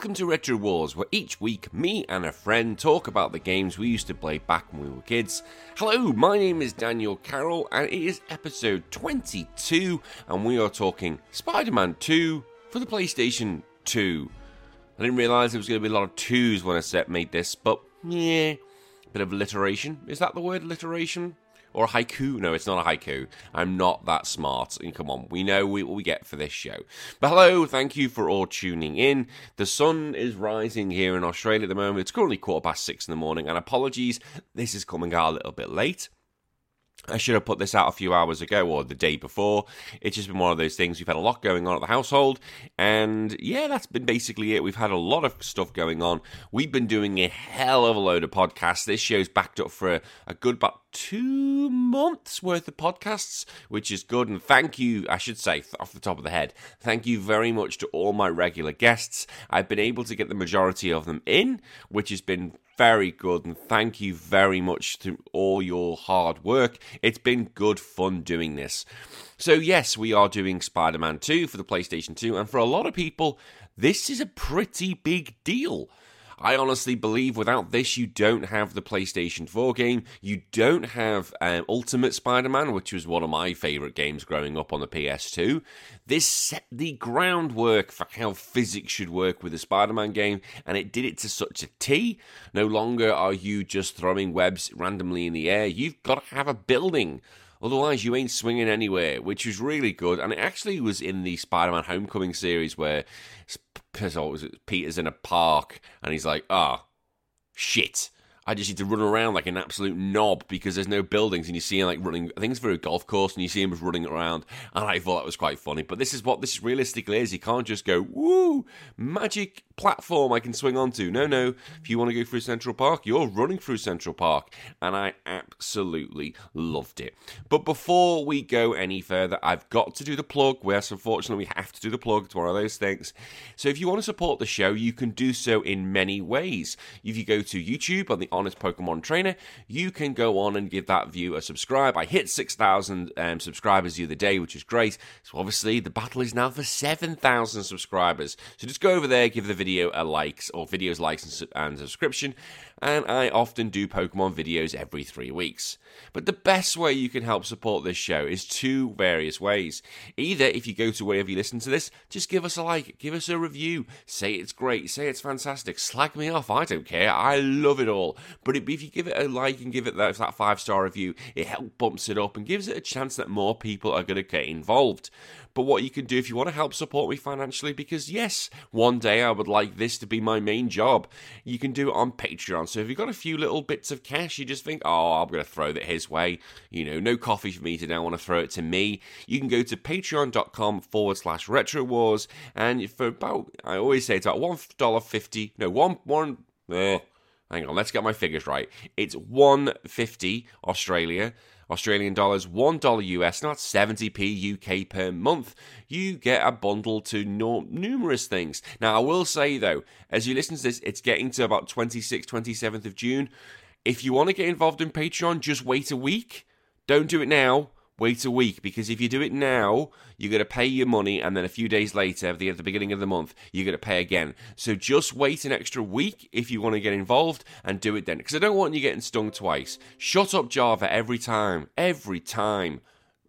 Welcome to Retro Wars, where each week me and a friend talk about the games we used to play back when we were kids. Hello, my name is Daniel Carroll, and it is episode 22, and we are talking Spider Man 2 for the PlayStation 2. I didn't realise there was going to be a lot of twos when I set made this, but yeah, bit of alliteration. Is that the word alliteration? Or a haiku? No, it's not a haiku. I'm not that smart. And come on, we know what we get for this show. But hello, thank you for all tuning in. The sun is rising here in Australia at the moment. It's currently quarter past six in the morning, and apologies, this is coming out a little bit late. I should have put this out a few hours ago or the day before. It's just been one of those things. We've had a lot going on at the household, and yeah, that's been basically it. We've had a lot of stuff going on. We've been doing a hell of a load of podcasts. This show's backed up for a, a good about two months worth of podcasts, which is good. And thank you, I should say, off the top of the head, thank you very much to all my regular guests. I've been able to get the majority of them in, which has been very good and thank you very much to all your hard work. It's been good fun doing this. So, yes, we are doing Spider Man 2 for the PlayStation 2, and for a lot of people, this is a pretty big deal. I honestly believe without this, you don't have the PlayStation 4 game. You don't have um, Ultimate Spider Man, which was one of my favourite games growing up on the PS2. This set the groundwork for how physics should work with a Spider Man game, and it did it to such a T. No longer are you just throwing webs randomly in the air, you've got to have a building. Otherwise, you ain't swinging anywhere, which was really good. And it actually was in the Spider Man Homecoming series where Peter's in a park and he's like, ah, oh, shit. I just need to run around like an absolute knob because there's no buildings and you see him like running. I think it's for a golf course and you see him running around. And I thought that was quite funny. But this is what this realistically is. You can't just go, woo, magic platform I can swing onto. No, no. If you want to go through Central Park, you're running through Central Park. And I absolutely loved it. But before we go any further, I've got to do the plug. Yes, unfortunately, we have to do the plug. It's one of those things. So if you want to support the show, you can do so in many ways. If you go to YouTube on the Honest Pokemon Trainer, you can go on and give that view a subscribe. I hit 6,000 um, subscribers the other day, which is great. So obviously, the battle is now for 7,000 subscribers. So just go over there, give the video a likes or videos likes and subscription and I often do Pokemon videos every three weeks. But the best way you can help support this show is two various ways. Either if you go to wherever you listen to this, just give us a like, give us a review, say it's great, say it's fantastic, slag me off, I don't care, I love it all. But if you give it a like and give it that, that five star review, it helps bumps it up and gives it a chance that more people are going to get involved but what you can do if you want to help support me financially, because yes, one day I would like this to be my main job, you can do it on Patreon. So if you've got a few little bits of cash, you just think, oh, I'm going to throw that his way, you know, no coffee for me today, I want to throw it to me. You can go to patreon.com forward slash retro wars, and for about, I always say it's about $1.50, no, one, one, uh, hang on, let's get my figures right. It's 150 Australia. Australian dollars, $1 US, not 70p UK per month. You get a bundle to numerous things. Now, I will say though, as you listen to this, it's getting to about 26th, 27th of June. If you want to get involved in Patreon, just wait a week. Don't do it now wait a week because if you do it now, you're going to pay your money, and then a few days later, at the, beginning of the month, you're going to pay again. So just wait an extra week if you want to get involved and do it then. Because I don't want you getting stung twice. Shut up, Java, every time. Every time.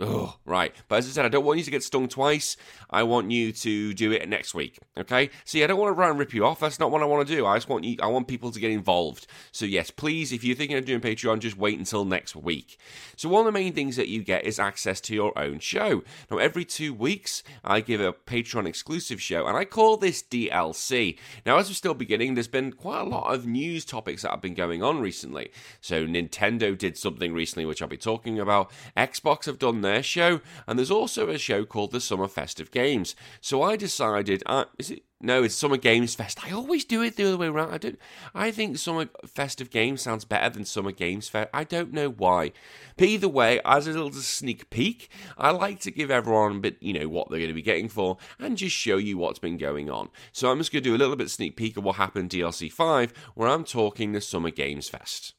Oh, right. But as I said, I don't want you to get stung twice. I want you to do it next week. Okay? See, I don't want to run and rip you off. That's not what I want to do. I just want you I want people to get involved. So yes, please, if you're thinking of doing Patreon, just wait until next week. So one of the main things that you get is access to your own show. Now every two weeks I give a Patreon exclusive show, and I call this DLC. Now, as we're still beginning, there's been quite a lot of news topics that have been going on recently. So Nintendo did something recently which I'll be talking about. Xbox have done their show, and there's also a show called the Summer Festive Games. So I decided, uh, is it? No, it's Summer Games Fest. I always do it the other way around. I don't. I think Summer Festive Games sounds better than Summer Games Fest. I don't know why. But either way, as a little sneak peek, I like to give everyone a bit, you know, what they're going to be getting for, and just show you what's been going on. So I'm just going to do a little bit sneak peek of what happened DLC 5, where I'm talking the Summer Games Fest.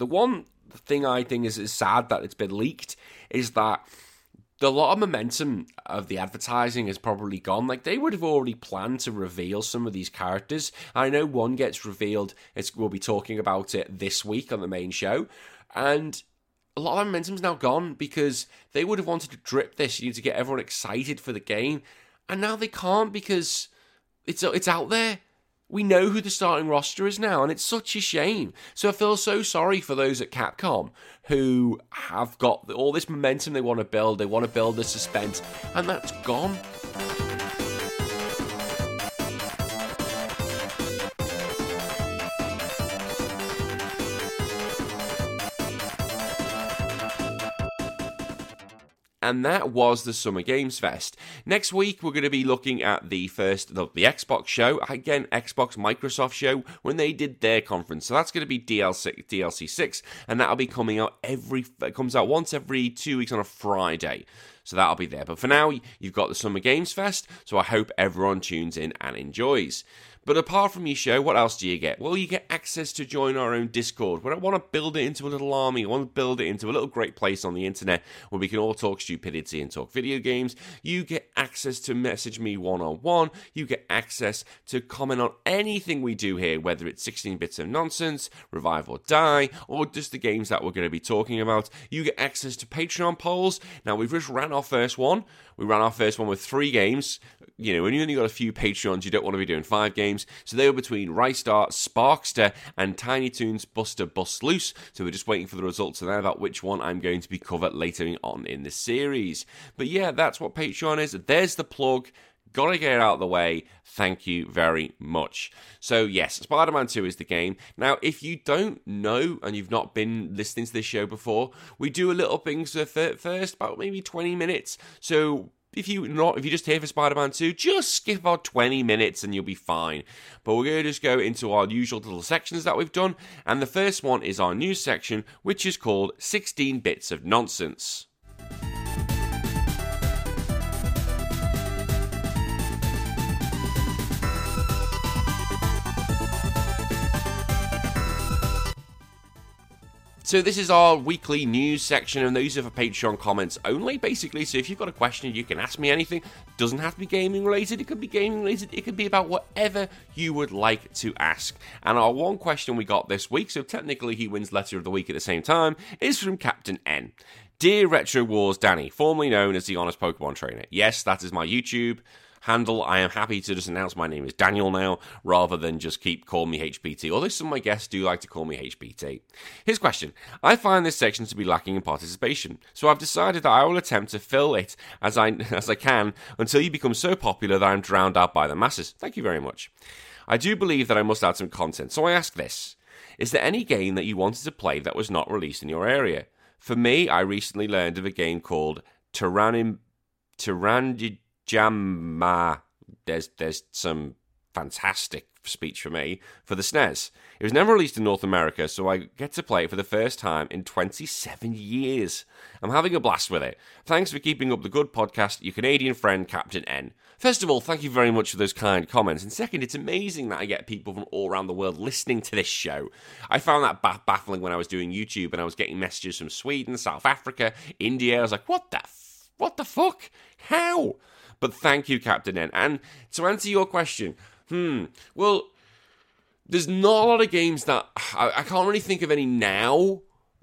The one thing I think is, is sad that it's been leaked is that the lot of momentum of the advertising has probably gone. Like they would have already planned to reveal some of these characters. I know one gets revealed. It's, we'll be talking about it this week on the main show, and a lot of momentum's now gone because they would have wanted to drip this, you know, to get everyone excited for the game, and now they can't because it's it's out there. We know who the starting roster is now, and it's such a shame. So I feel so sorry for those at Capcom who have got all this momentum they want to build, they want to build the suspense, and that's gone. And that was the Summer Games Fest. Next week, we're going to be looking at the first, the, the, Xbox show, again, Xbox Microsoft show, when they did their conference. So that's going to be DLC, DLC 6, and that'll be coming out every, it comes out once every two weeks on a Friday. So that'll be there. But for now, you've got the Summer Games Fest, so I hope everyone tunes in and enjoys. But apart from your show, what else do you get? Well, you get access to join our own Discord. Where I want to build it into a little army. I want to build it into a little great place on the internet where we can all talk stupidity and talk video games. You get access to message me one on one. You get access to comment on anything we do here, whether it's 16 bits of nonsense, revive or die, or just the games that we're going to be talking about. You get access to Patreon polls. Now, we've just ran our first one. We ran our first one with three games. You know, when you only got a few Patreons, you don't want to be doing five games. So they were between Ristar, Sparkster, and Tiny Toons Buster Bust Loose. So we're just waiting for the results of that about which one I'm going to be covered later on in the series. But yeah, that's what Patreon is. There's the plug. Gotta get it out of the way. Thank you very much. So, yes, Spider Man 2 is the game. Now, if you don't know and you've not been listening to this show before, we do a little things first, about maybe 20 minutes. So, if you not if you just here for Spider-Man 2, just skip about 20 minutes and you'll be fine. But we're to just go into our usual little sections that we've done, and the first one is our news section, which is called 16 Bits of Nonsense. So this is our weekly news section, and those are for Patreon comments only, basically. So if you've got a question, you can ask me anything. Doesn't have to be gaming related. It could be gaming related. It could be about whatever you would like to ask. And our one question we got this week, so technically he wins letter of the week at the same time, is from Captain N. Dear Retro Wars Danny, formerly known as the Honest Pokemon Trainer. Yes, that is my YouTube handle. I am happy to just announce my name is Daniel now, rather than just keep calling me HPT, although some of my guests do like to call me HPT. His question I find this section to be lacking in participation, so I've decided that I will attempt to fill it as I, as I can until you become so popular that I'm drowned out by the masses. Thank you very much. I do believe that I must add some content, so I ask this. Is there any game that you wanted to play that was not released in your area? For me, I recently learned of a game called Tyrannim, Tyrannid Jamma. There's there's some fantastic speech for me for the SNES. It was never released in North America, so I get to play it for the first time in 27 years. I'm having a blast with it. Thanks for keeping up the good podcast, your Canadian friend Captain N. First of all, thank you very much for those kind comments. And second, it's amazing that I get people from all around the world listening to this show. I found that baffling when I was doing YouTube and I was getting messages from Sweden, South Africa, India. I was like, what the f- what the fuck? How? But thank you, Captain N. And to answer your question, hmm, well, there's not a lot of games that I, I can't really think of any now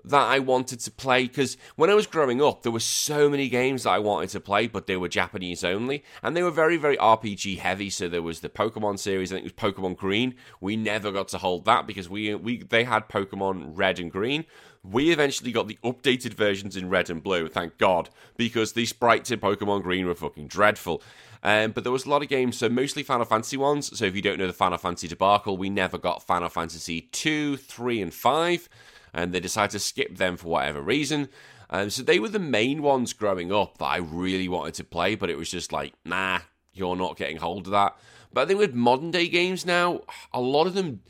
that I wanted to play because when I was growing up, there were so many games that I wanted to play, but they were Japanese only, and they were very, very RPG heavy. So there was the Pokemon series, I think it was Pokemon Green. We never got to hold that because we we they had Pokemon Red and Green. We eventually got the updated versions in Red and Blue, thank God, because the sprites in Pokemon Green were fucking dreadful. Um, but there was a lot of games, so mostly Final Fantasy ones. So if you don't know the Final Fantasy debacle, we never got Final Fantasy 2, 3, and 5 and they decided to skip them for whatever reason. Um, so they were the main ones growing up that I really wanted to play, but it was just like, nah, you're not getting hold of that. But I think with modern day games now, a lot of them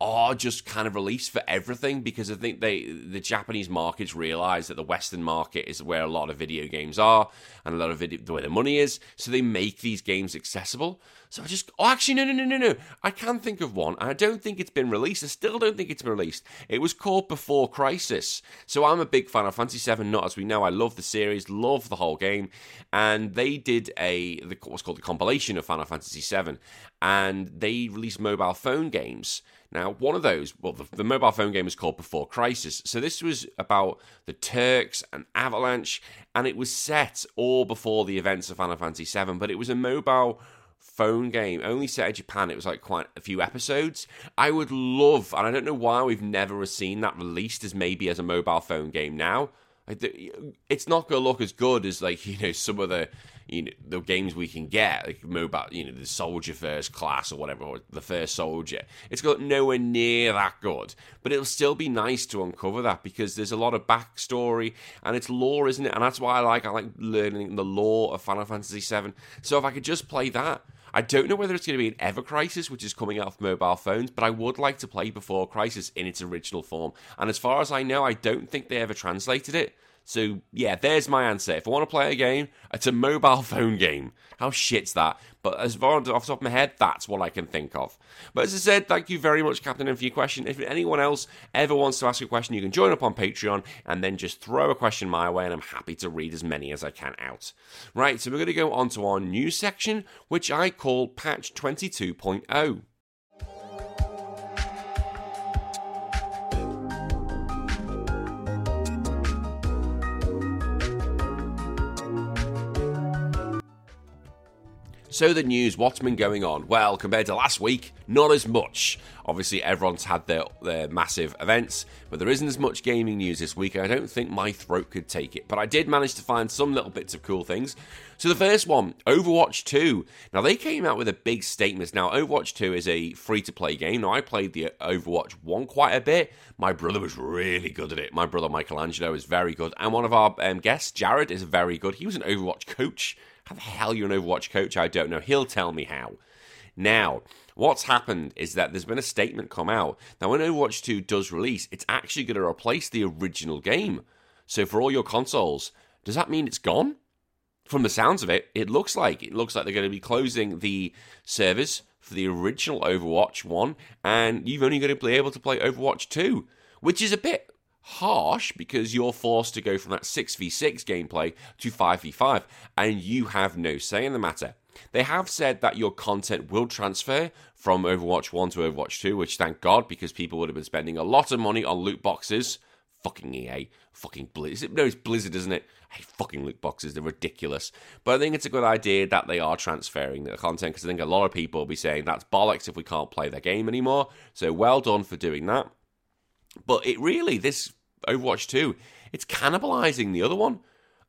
are just kind of released for everything because I think they the Japanese markets realize that the Western market is where a lot of video games are and a lot of video where the money is. So they make these games accessible. So I just oh actually no no no no no I can think of one. I don't think it's been released. I still don't think it's been released. It was called Before Crisis. So I'm a big fan of Fantasy Seven. Not as we know. I love the series, love the whole game, and they did a what's called the compilation of Final Fantasy Seven, and they released mobile phone games. Now, one of those, well, the, the, mobile phone game was called Before Crisis. So this was about the Turks and Avalanche, and it was set all before the events of Final Fantasy VII, but it was a mobile phone game, only set in Japan. It was like quite a few episodes. I would love, and I don't know why we've never seen that released as maybe as a mobile phone game now. It's not going to look as good as like you know some of the you know the games we can get like mobile you know the soldier first class or whatever or the first soldier. It's got nowhere near that good. But it'll still be nice to uncover that because there's a lot of backstory and it's lore isn't it? And that's why i like i like learning the lore of final fantasy 7 so if i could just play that I don't know whether it's going to be an Ever Crisis, which is coming out of mobile phones, but I would like to play Before Crisis in its original form. And as far as I know, I don't think they ever translated it. So yeah, there's my answer. If I want to play a game, it's a mobile phone game. How shit's that? But as far off the top of my head, that's what I can think of. But as I said, thank you very much, Captain, for your question. If anyone else ever wants to ask a question, you can join up on Patreon and then just throw a question my way, and I'm happy to read as many as I can out. Right, so we're going to go on to our new section, which I call Patch 22.0. So, the news, what's been going on? Well, compared to last week, not as much. Obviously, everyone's had their, their massive events, but there isn't as much gaming news this week, I don't think my throat could take it. But I did manage to find some little bits of cool things. So, the first one, Overwatch 2. Now, they came out with a big statement. Now, Overwatch 2 is a free to play game. Now, I played the Overwatch 1 quite a bit. My brother was really good at it. My brother Michelangelo is very good. And one of our um, guests, Jared, is very good. He was an Overwatch coach how the hell you're an Overwatch coach? I don't know. He'll tell me how. Now, what's happened is that there's been a statement come out that when Overwatch 2 does release, it's actually going to replace the original game. So for all your consoles, does that mean it's gone? From the sounds of it, it looks like it looks like they're going to be closing the servers for the original Overwatch 1 and you've only going to be able to play Overwatch 2, which is a bit harsh because you're forced to go from that 6v6 gameplay to 5v5 and you have no say in the matter. They have said that your content will transfer from Overwatch 1 to Overwatch 2, which thank God because people would have been spending a lot of money on loot boxes. Fucking EA. Fucking Blizzard. No, it's Blizzard, isn't it? Hate fucking loot boxes. They're ridiculous. But I think it's a good idea that they are transferring the content because I think a lot of people will be saying that's bollocks if we can't play their game anymore. So well done for doing that. But it really, this Overwatch 2, it's cannibalizing the other one.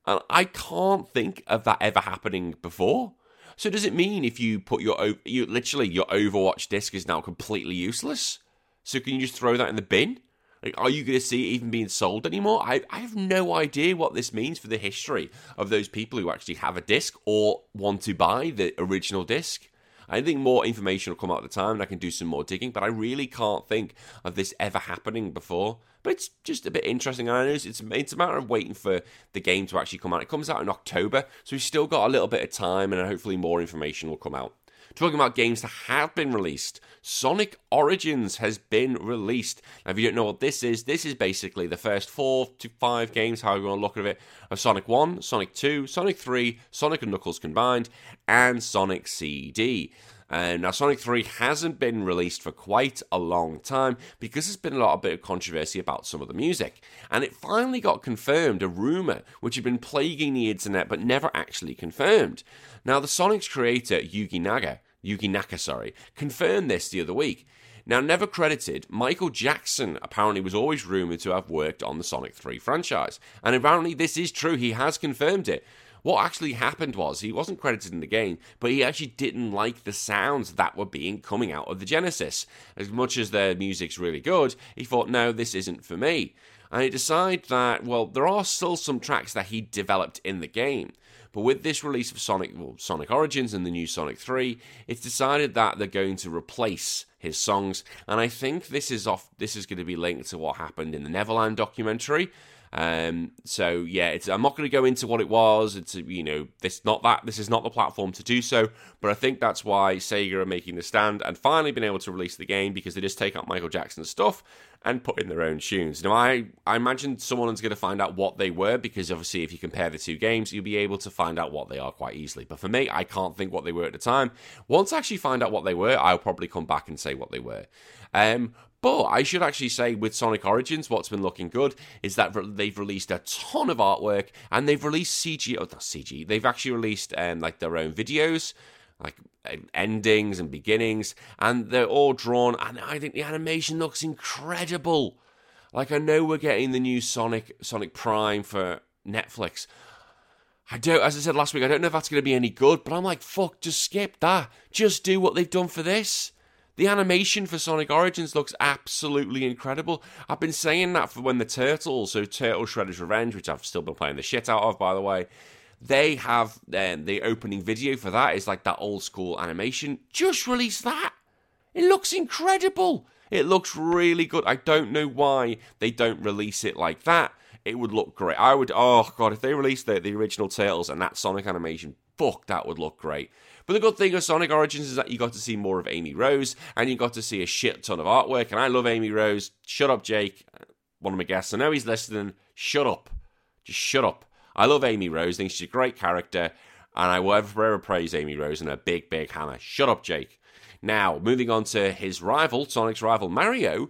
And I can't think of that ever happening before. So does it mean if you put your you literally your Overwatch disc is now completely useless? So can you just throw that in the bin? Like, are you going to see it even being sold anymore? I, I have no idea what this means for the history of those people who actually have a disc or want to buy the original disc. I think more information will come out at the time and I can do some more digging, but I really can't think of this ever happening before. But it's just a bit interesting. I know it's, it's a matter of waiting for the game to actually come out. It comes out in October, so we've still got a little bit of time and hopefully more information will come out. Talking about games that have been released, Sonic Origins has been released. Now, if you don't know what this is, this is basically the first four to five games, however you want to look at it, of Sonic 1, Sonic 2, Sonic 3, Sonic and Knuckles combined, and Sonic CD. Uh, now, Sonic 3 hasn't been released for quite a long time because there's been a lot of bit of controversy about some of the music. And it finally got confirmed, a rumour which had been plaguing the internet but never actually confirmed. Now, the Sonic's creator, Yugi Naga, Yuji Naka, sorry, confirmed this the other week. Now, never credited, Michael Jackson apparently was always rumoured to have worked on the Sonic 3 franchise. And apparently, this is true. He has confirmed it. What actually happened was he wasn't credited in the game, but he actually didn't like the sounds that were being coming out of the Genesis. As much as their music's really good, he thought, no, this isn't for me. And he decided that, well, there are still some tracks that he developed in the game, But with this release of Sonic well, Sonic Origins and the new Sonic 3, it's decided that they're going to replace his songs, and I think this is off. This is going to be linked to what happened in the Neverland documentary. Um, so yeah, I'm not going to go into what it was. It's you know, this not that this is not the platform to do so. But I think that's why Sega are making the stand and finally been able to release the game because they just take out Michael Jackson's stuff and put in their own tunes. Now, I I imagine someone's going to find out what they were because obviously, if you compare the two games, you'll be able to find out what they are quite easily. But for me, I can't think what they were at the time. Once I actually find out what they were, I'll probably come back and say what they were. Um, but I should actually say with Sonic Origins, what's been looking good is that they've released a ton of artwork and they've released CG. Oh, not CG. They've actually released um, like their own videos, like uh, endings and beginnings, and they're all drawn. And I think the animation looks incredible. Like I know we're getting the new Sonic Sonic Prime for Netflix. I don't, as I said last week, I don't know if that's going to be any good, but I'm like, fuck, just skip that. Just do what they've done for this. The animation for Sonic Origins looks absolutely incredible. I've been saying that for when the Turtles, so Turtle Shredder's Revenge, which I've still been playing the shit out of, by the way, they have um, the opening video for that is like that old school animation. Just release that. It looks incredible. It looks really good. I don't know why they don't release it like that. It would look great. I would, oh god, if they released the, the original Turtles and that Sonic animation, fuck, that would look great. But the good thing of Sonic Origins is that you got to see more of Amy Rose and you got to see a shit ton of artwork. And I love Amy Rose. Shut up, Jake. One of my guests. I know he's listening. Shut up. Just shut up. I love Amy Rose. I think she's a great character. And I will ever praise Amy Rose and her big, big hammer. Shut up, Jake. Now, moving on to his rival, Sonic's rival Mario.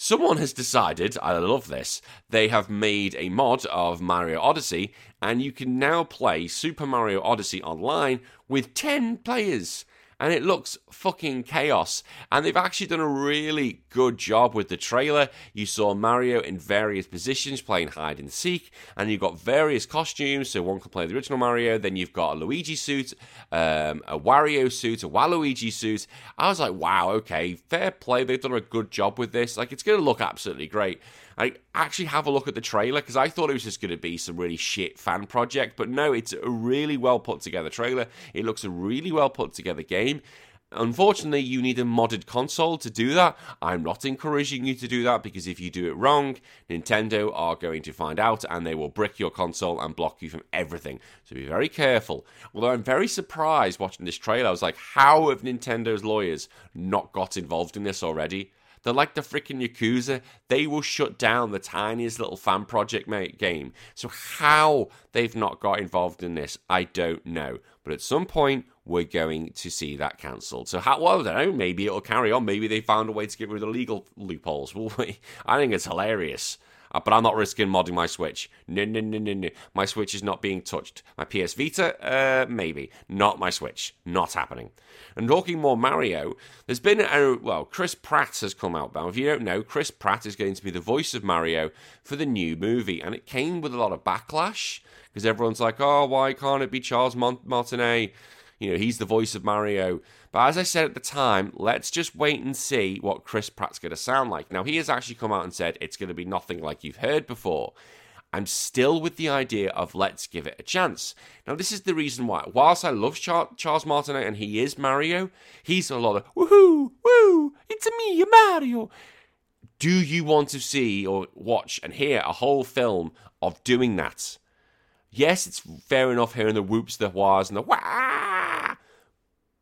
Someone has decided, I love this, they have made a mod of Mario Odyssey, and you can now play Super Mario Odyssey online with 10 players and it looks fucking chaos. And they've actually done a really good job with the trailer. You saw Mario in various positions playing hide and seek, and you've got various costumes. So one can play the original Mario, then you've got a Luigi suit, um, a Wario suit, a Waluigi suit. I was like, wow, okay, fair play. They've done a good job with this. Like, it's going to look absolutely great. I actually have a look at the trailer because I thought it was just going to be some really shit fan project, but no, it's a really well put together trailer. It looks a really well put together game. Unfortunately, you need a modded console to do that. I'm not encouraging you to do that because if you do it wrong, Nintendo are going to find out and they will brick your console and block you from everything. So be very careful. Although I'm very surprised watching this trailer, I was like, how have Nintendo's lawyers not got involved in this already? They're like the freaking Yakuza. They will shut down the tiniest little fan project mate game. So how they've not got involved in this, I don't know. But at some point, we're going to see that cancelled. So how? Well, I don't know. Maybe it'll carry on. Maybe they found a way to get rid of the legal loopholes. Will we? I think it's hilarious. Uh, but I'm not risking modding my Switch. No, no, no, no, no. My Switch is not being touched. My PS Vita, uh, maybe. Not my Switch. Not happening. And talking more Mario, there's been a, well, Chris Pratt has come out now. If you don't know, Chris Pratt is going to be the voice of Mario for the new movie, and it came with a lot of backlash because everyone's like, oh, why can't it be Charles Mont- Martinet? You know, he's the voice of Mario. But as I said at the time, let's just wait and see what Chris Pratt's going to sound like. Now, he has actually come out and said it's going to be nothing like you've heard before. I'm still with the idea of let's give it a chance. Now, this is the reason why. Whilst I love Char- Charles Martinet and he is Mario, he's a lot of woohoo, woo, it's me, Mario. Do you want to see or watch and hear a whole film of doing that? Yes, it's fair enough hearing the whoops, the whas, and the wah.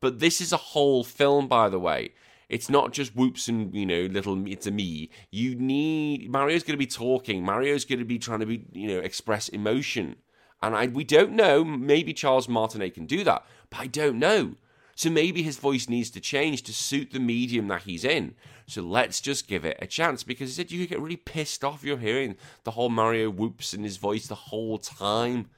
But this is a whole film, by the way. It's not just whoops and you know little. It's a me. You need Mario's going to be talking. Mario's going to be trying to be you know express emotion, and I we don't know. Maybe Charles Martinet can do that, but I don't know. So maybe his voice needs to change to suit the medium that he's in. So let's just give it a chance because he said you get really pissed off you're hearing the whole Mario whoops in his voice the whole time.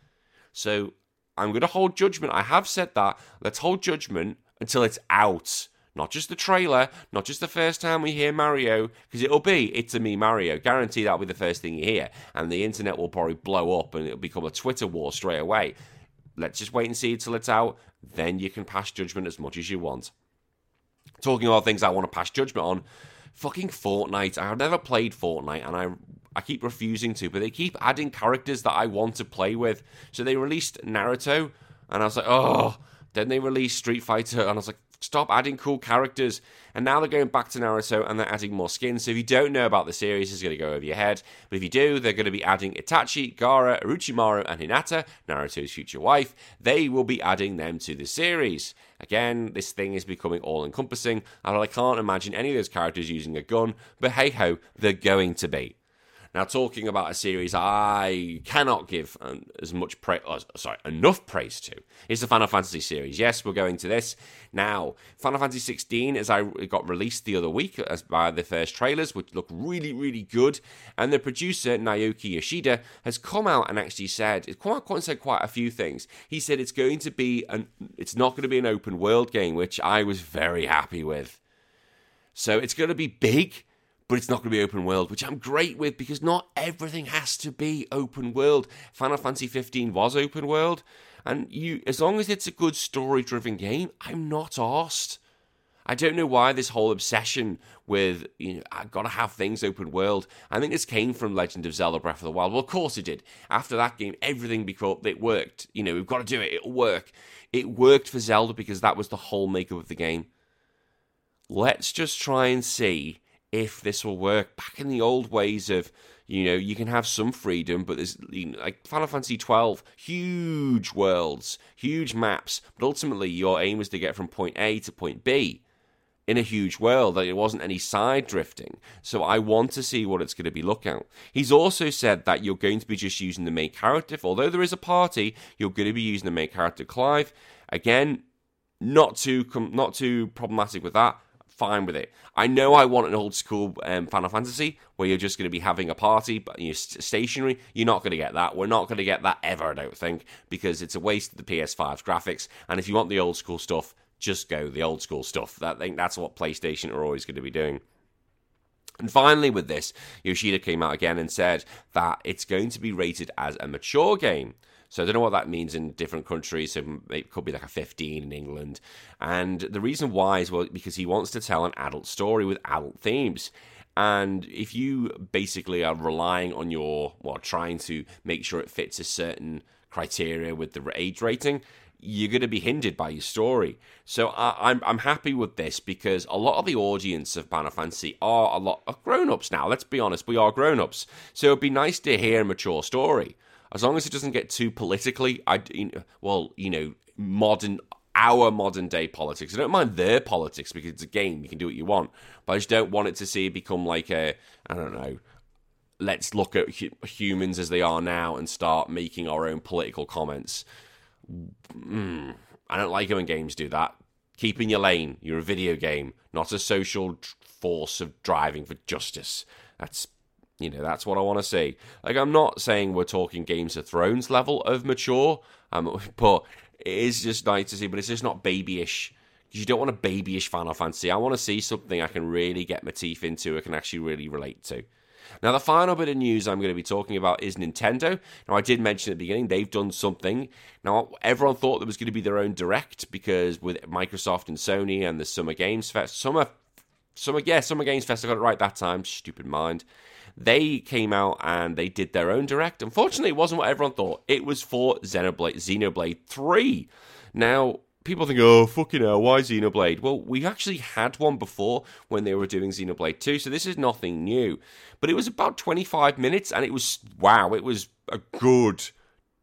So I'm going to hold judgment. I have said that. Let's hold judgment until it's out. Not just the trailer, not just the first time we hear Mario, because it'll be It's a Me Mario. Guarantee that'll be the first thing you hear. And the internet will probably blow up and it'll become a Twitter war straight away. Let's just wait and see until it's out. Then you can pass judgment as much as you want. Talking about things I want to pass judgment on, fucking Fortnite. I've never played Fortnite and I I keep refusing to, but they keep adding characters that I want to play with. So they released Naruto, And I was like, oh. Then they released Street Fighter, and I was like, stop adding cool characters. And now they're going back to Naruto and they're adding more skins. So if you don't know about the series, it's going to go over your head. But if you do, they're going to be adding Itachi, Gaara, Orochimaru, and Hinata, Naruto's future wife. They will be adding them to the series. Again, this thing is becoming all encompassing, and I can't imagine any of those characters using a gun, but hey ho, they're going to be. Now, talking about a series I cannot give um, as much praise, oh, sorry, enough praise to is the Final Fantasy series. Yes, we're going to this now. Final Fantasy 16, as I got released the other week as by the first trailers, which look really, really good, and the producer Naoki Yoshida has come out and actually said, it's quite, quite said quite a few things. He said it's going to be an, it's not going to be an open world game, which I was very happy with. So it's going to be big but it's not going to be open world, which I'm great with because not everything has to be open world. Final Fantasy 15 was open world, and you, as long as it's a good story-driven game, I'm not asked. I don't know why this whole obsession with you know I've gotta have things open world. I think this came from Legend of Zelda Breath of the Wild. Well, of course it did. After that game, everything became it worked. You know, we've got to do it. It'll work. It worked for Zelda because that was the whole makeup of the game. Let's just try and see if this will work. Back in the old ways of, you know, you can have some freedom, but there's you know, like Final Fantasy 12, huge worlds, huge maps, but ultimately your aim was to get from point A to point B in a huge world. Like it wasn't any side drifting. So I want to see what it's going to be look at. He's also said that you're going to be just using the main character. Although there is a party, you're going to be using the main character Clive. Again, not too com- not too problematic with that fine with it. I know I want an old school um, Final Fantasy where you're just going to be having a party, but you're stationary. You're not going to get that. We're not going to get that ever, I don't think, because it's a waste of the PS5's graphics. And if you want the old school stuff, just go the old school stuff. I think that's what PlayStation are always going to be doing. And finally, with this, Yoshida came out again and said that it's going to be rated as a mature game. So I don't know what that means in different countries. So it could be like a 15 in England. And the reason why is well because he wants to tell an adult story with adult themes. And if you basically are relying on your, well, trying to make sure it fits a certain criteria with the age rating, you're going to be hindered by your story. So I, am I'm, I'm happy with this because a lot of the audience of Final Fantasy are a lot of grown ups now. Let's be honest, we are grown ups. So it'd be nice to hear a mature story as long as it doesn't get too politically, I well, you know, modern our modern day politics. I don't mind their politics because it's a game; you can do what you want. But I just don't want it to see it become like a I don't know. Let's look at humans as they are now and start making our own political comments. Mm, I don't like it when games do that. Keep in your lane. You're a video game, not a social force of driving for justice. That's you know, that's what I want to see. Like, I'm not saying we're talking Games of Thrones level of mature, um, but it is just nice to see. But it's just not babyish you don't want a babyish Final Fantasy. I want to see something I can really get my teeth into. I can actually really relate to. Now, the final bit of news I'm going to be talking about is Nintendo. Now, I did mention at the beginning they've done something. Now, everyone thought there was going to be their own direct because with Microsoft and Sony and the Summer Games Fest, Summer, Summer, yeah, Summer Games Fest, I got it right that time. Stupid mind. They came out and they did their own direct. Unfortunately, it wasn't what everyone thought. It was for Xenoblade, Xenoblade 3. Now, people think, oh, fucking hell, why Xenoblade? Well, we actually had one before when they were doing Xenoblade 2, so this is nothing new. But it was about 25 minutes, and it was, wow, it was a good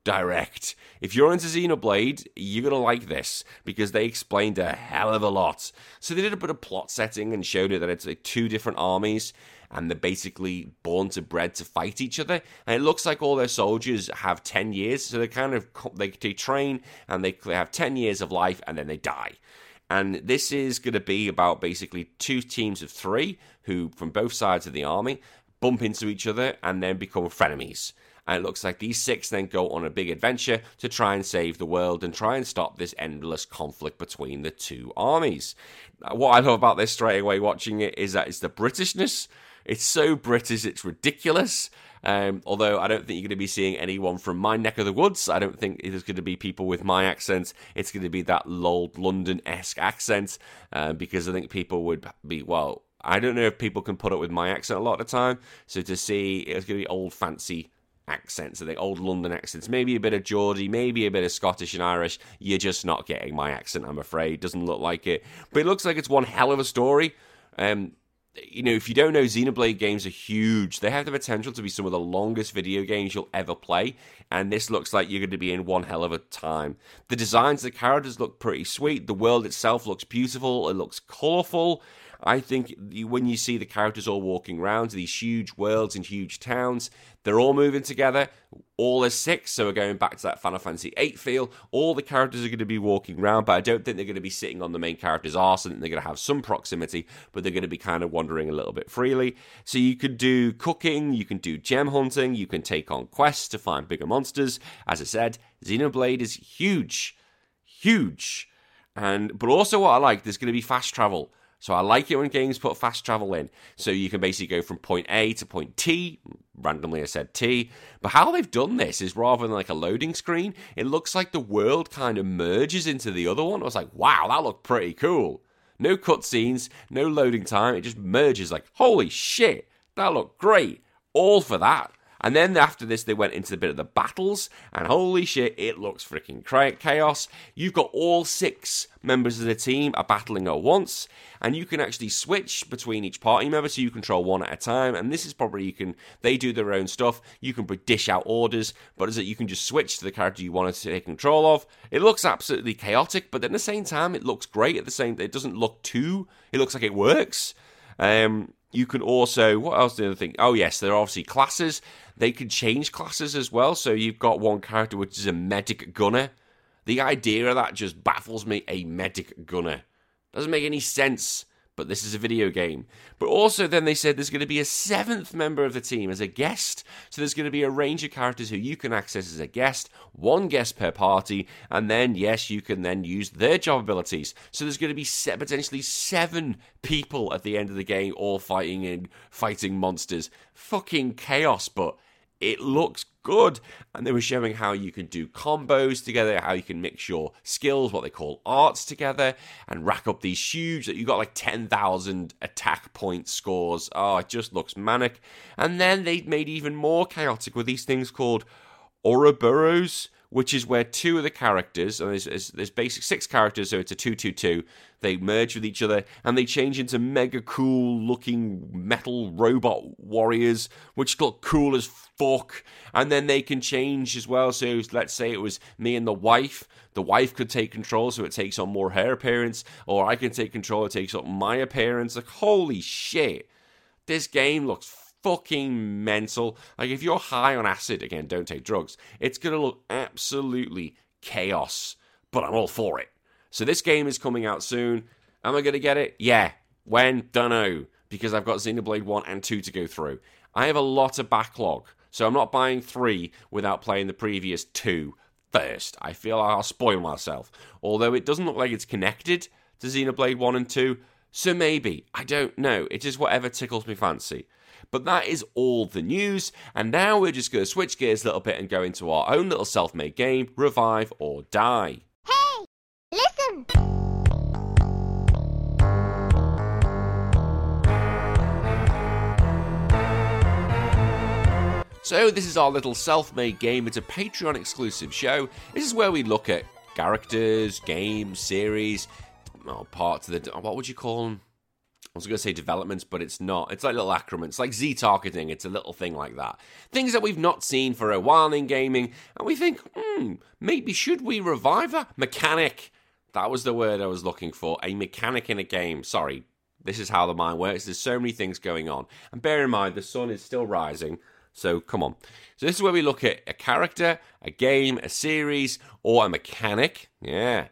direct. If you're into Xenoblade, you're going to like this because they explained a hell of a lot. So they did a bit of plot setting and showed it that it's like two different armies and they're basically born to bred to fight each other. And it looks like all their soldiers have 10 years, so they kind of they, they train and they, they have 10 years of life and then they die. And this is going to be about basically two teams of three who, from both sides of the army, bump into each other and then become frenemies. And it looks like these six then go on a big adventure to try and save the world and try and stop this endless conflict between the two armies. What I love about this straight away watching it is that it's the Britishness it's so British, it's ridiculous. Um, although I don't think you're going to be seeing anyone from my neck of the woods. I don't think there's going to be people with my accent. It's going to be that old London esque accent uh, because I think people would be, well, I don't know if people can put up with my accent a lot of the time. So to see it's going to be old fancy accents, I think old London accents, maybe a bit of Geordie, maybe a bit of Scottish and Irish. You're just not getting my accent, I'm afraid. Doesn't look like it. But it looks like it's one hell of a story. Um, you know, if you don't know, Xenoblade games are huge. They have the potential to be some of the longest video games you'll ever play, and this looks like you're going to be in one hell of a time. The designs the characters look pretty sweet. The world itself looks beautiful. It looks colourful. I think when you see the characters all walking around these huge worlds and huge towns, they're all moving together. All as six, so we're going back to that Final Fantasy VIII feel. All the characters are going to be walking around, but I don't think they're going to be sitting on the main character's arse. and they're going to have some proximity, but they're going to be kind of wandering a little bit freely. So you can do cooking, you can do gem hunting, you can take on quests to find bigger monsters. As I said, Xenoblade is huge, huge. And but also what I like, there's going to be fast travel. So I like it when games put fast travel in. So you can basically go from point A to point T. Randomly, I said T. But how they've done this is rather than like a loading screen, it looks like the world kind of merges into the other one. I was like, wow, that looked pretty cool. No cutscenes, no loading time. It just merges like, holy shit, that looked great. All for that. And then after this, they went into the bit of the battles, and holy shit, it looks freaking chaos. You've got all six members of the team are battling at once, and you can actually switch between each party member, so you control one at a time. And this is probably you can they do their own stuff. You can dish out orders, but is it you can just switch to the character you want to take control of. It looks absolutely chaotic, but at the same time, it looks great. At the same, it doesn't look too. It looks like it works. Um, you can also what else did I think? Oh yes, there are obviously classes. They can change classes as well. So you've got one character which is a medic gunner. The idea of that just baffles me. A medic gunner doesn't make any sense but this is a video game. But also, then they said there's going to be a seventh member of the team as a guest. So there's going to be a range of characters who you can access as a guest, one guest per party, and then, yes, you can then use their job abilities. So there's going to be potentially seven people at the end of the game all fighting in fighting monsters. Fucking chaos, but it looks good. And they were showing how you can do combos together, how you can mix your skills, what they call arts together, and rack up these huge that you got like 10,000 attack point scores. Oh, it just looks manic. And then they made even more chaotic with these things called Ouroboros, which is where two of the characters, and there's, there's, there's basic six characters, so it's a 222, they merge with each other and they change into mega cool looking metal robot warriors, which look cool as fuck. And then they can change as well. So let's say it was me and the wife. The wife could take control, so it takes on more her appearance, or I can take control, it takes on my appearance. Like, holy shit. This game looks fucking mental. Like, if you're high on acid, again, don't take drugs, it's going to look absolutely chaos. But I'm all for it. So, this game is coming out soon. Am I going to get it? Yeah. When? Dunno. Because I've got Xenoblade 1 and 2 to go through. I have a lot of backlog. So, I'm not buying 3 without playing the previous 2 first. I feel I'll spoil myself. Although it doesn't look like it's connected to Xenoblade 1 and 2. So maybe. I don't know. It is whatever tickles me fancy. But that is all the news, and now we're just going to switch gears a little bit and go into our own little self made game Revive or Die. Hey, listen! So, this is our little self made game. It's a Patreon exclusive show. This is where we look at characters, games, series, parts of the. What would you call them? I was going to say developments, but it's not. It's like little acronyms. Like Z targeting. It's a little thing like that. Things that we've not seen for a while in gaming, and we think, hmm, maybe should we revive a mechanic? That was the word I was looking for. A mechanic in a game. Sorry, this is how the mind works. There's so many things going on. And bear in mind, the sun is still rising. So come on. So this is where we look at a character, a game, a series, or a mechanic. Yeah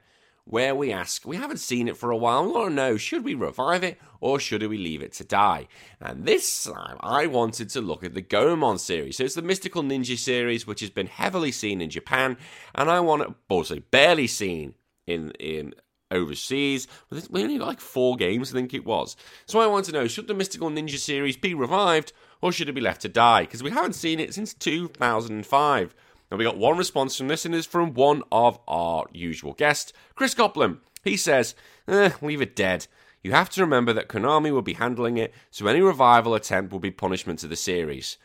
where we ask, we haven't seen it for a while, oh, we want to know should we revive it or should we leave it to die? And this time I wanted to look at the Goemon series. So it's the Mystical Ninja series, which has been heavily seen in Japan, and I want to, also barely seen in, in overseas. We only got like four games, I think it was. So I want to know should the Mystical Ninja series be revived or should it be left to die? Because we haven't seen it since 2005. Now, we got one response from this, and it's from one of our usual guests, Chris Coplin. He says, eh, leave it dead. You have to remember that Konami will be handling it, so any revival attempt will be punishment to the series.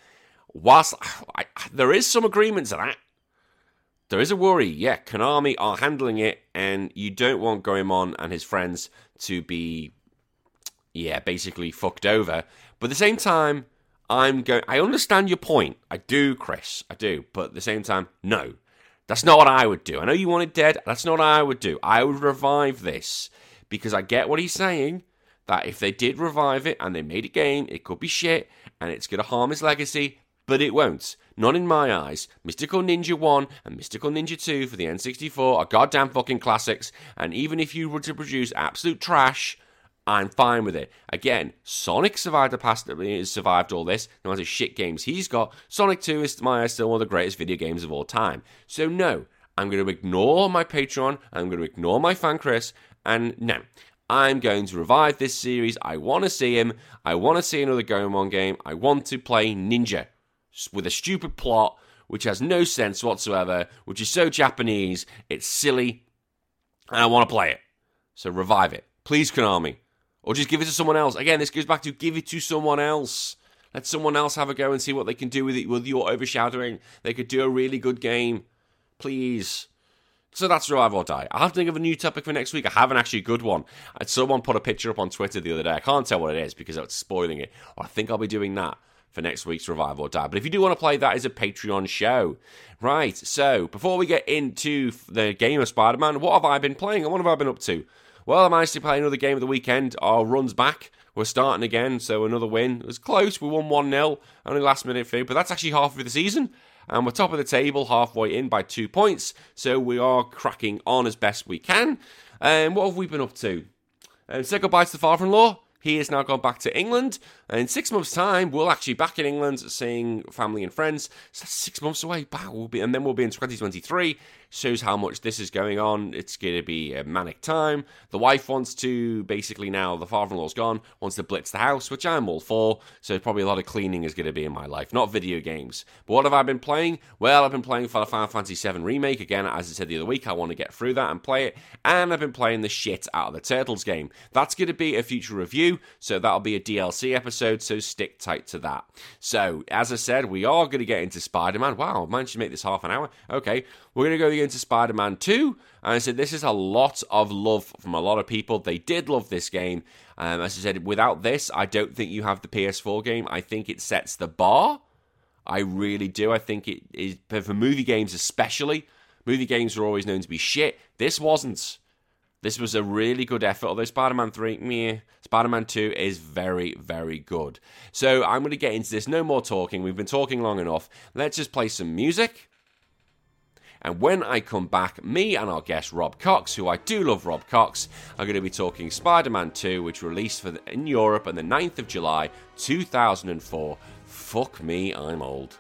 whilst I, there is some agreement to that, there is a worry. Yeah, Konami are handling it, and you don't want Goemon and his friends to be, yeah, basically fucked over. But at the same time, I'm going. I understand your point. I do, Chris. I do. But at the same time, no, that's not what I would do. I know you want it dead. That's not what I would do. I would revive this because I get what he's saying. That if they did revive it and they made a game, it could be shit and it's going to harm his legacy but it won't. Not in my eyes. Mystical Ninja 1 and Mystical Ninja 2 for the N64 are goddamn fucking classics, and even if you were to produce absolute trash, I'm fine with it. Again, Sonic survived the past, survived all this, no matter shit games he's got. Sonic 2 is, to my eyes, still one of the greatest video games of all time. So, no, I'm going to ignore my Patreon, I'm going to ignore my fan Chris, and no. I'm going to revive this series. I want to see him. I want to see another Goemon game. I want to play Ninja with a stupid plot which has no sense whatsoever, which is so Japanese, it's silly, and I want to play it. So revive it. Please, Konami. Or just give it to someone else. Again, this goes back to give it to someone else. Let someone else have a go and see what they can do with it with your overshadowing. They could do a really good game. Please. So that's Revive or Die. I have to think of a new topic for next week. I haven't actually a good one. Someone put a picture up on Twitter the other day. I can't tell what it is because it's spoiling it. I think I'll be doing that for next week's Revive or Die. But if you do want to play, that is a Patreon show. Right, so before we get into the game of Spider Man, what have I been playing and what have I been up to? Well, I managed to play another game of the weekend. Our run's back. We're starting again, so another win. It was close. We won 1 0, only last minute food, but that's actually half of the season. And we're top of the table, halfway in by two points. So we are cracking on as best we can. And what have we been up to? Uh, say goodbye to the father in law. He has now gone back to England, and in six months' time, we'll actually back in England seeing family and friends. So that's six months away. Wow, we'll be, and then we'll be in 2023 shows how much this is going on. It's going to be a manic time. The wife wants to basically now the father-in-law's gone, wants to blitz the house, which I'm all for. So probably a lot of cleaning is going to be in my life, not video games. But what have I been playing? Well, I've been playing Final Fantasy VII remake again. As I said the other week, I want to get through that and play it. And I've been playing the shit out of the Turtles game. That's going to be a future review, so that'll be a DLC episode. So stick tight to that. So as I said, we are going to get into Spider-Man. Wow, I managed to make this half an hour. Okay, we're going to go into Spider Man 2. And I said, this is a lot of love from a lot of people. They did love this game. Um, as I said, without this, I don't think you have the PS4 game. I think it sets the bar. I really do. I think it is, for movie games especially, movie games are always known to be shit. This wasn't. This was a really good effort, although Spider Man 3, meh. Spider Man 2 is very, very good. So I'm going to get into this. No more talking. We've been talking long enough. Let's just play some music. And when I come back, me and our guest Rob Cox, who I do love Rob Cox, are going to be talking Spider Man 2, which released the, in Europe on the 9th of July 2004. Fuck me, I'm old.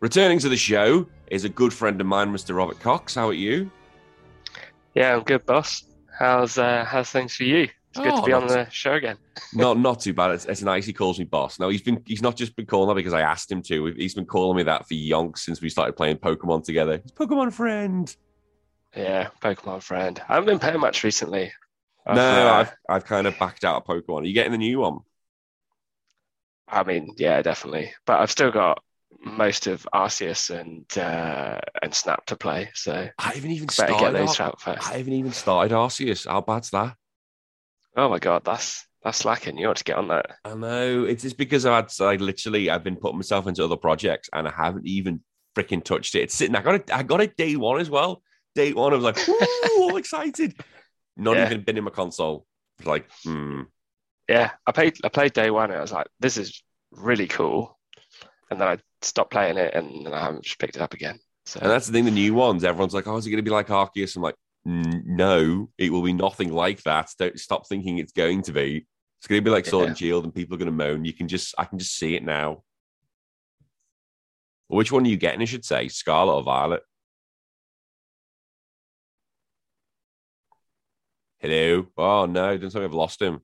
Returning to the show is a good friend of mine, Mr. Robert Cox. How are you? Yeah, I'm good, boss. How's uh, how's things for you? It's good oh, to be on the show again. not not too bad. It's, it's nice. He calls me boss. Now he's been he's not just been calling me because I asked him to. He's been calling me that for yonks since we started playing Pokemon together. He's Pokemon friend. Yeah, Pokemon friend. I haven't been playing much recently. I've, no, uh, I've I've kind of backed out of Pokemon. Are you getting the new one? I mean, yeah, definitely. But I've still got most of Arceus and uh, and Snap to play. So I haven't even started. Get those Ar- first. I haven't even started Arceus. How bad's that? Oh my god, that's that's lacking. You ought to get on that. I know. It's just because I've had like literally I've been putting myself into other projects and I haven't even freaking touched it. It's sitting. I got it. I got it day one as well. Day one, I was like, all excited. Not yeah. even been in my console. Like, hmm. Yeah, I played. I played day one. and I was like, this is really cool and then I stopped playing it, and, I haven't just picked it up again. So. And that's the thing, the new ones, everyone's like, "Oh, is it going to be like Arceus?" I'm like, "No, it will be nothing like that. Don't stop thinking it's going to be. It's going to be like Sword yeah. and Shield, and people are going to moan. You can just, I can just see it now. Which one are you getting? I should say, Scarlet or Violet? Hello. Oh no! Don't tell me I've lost him.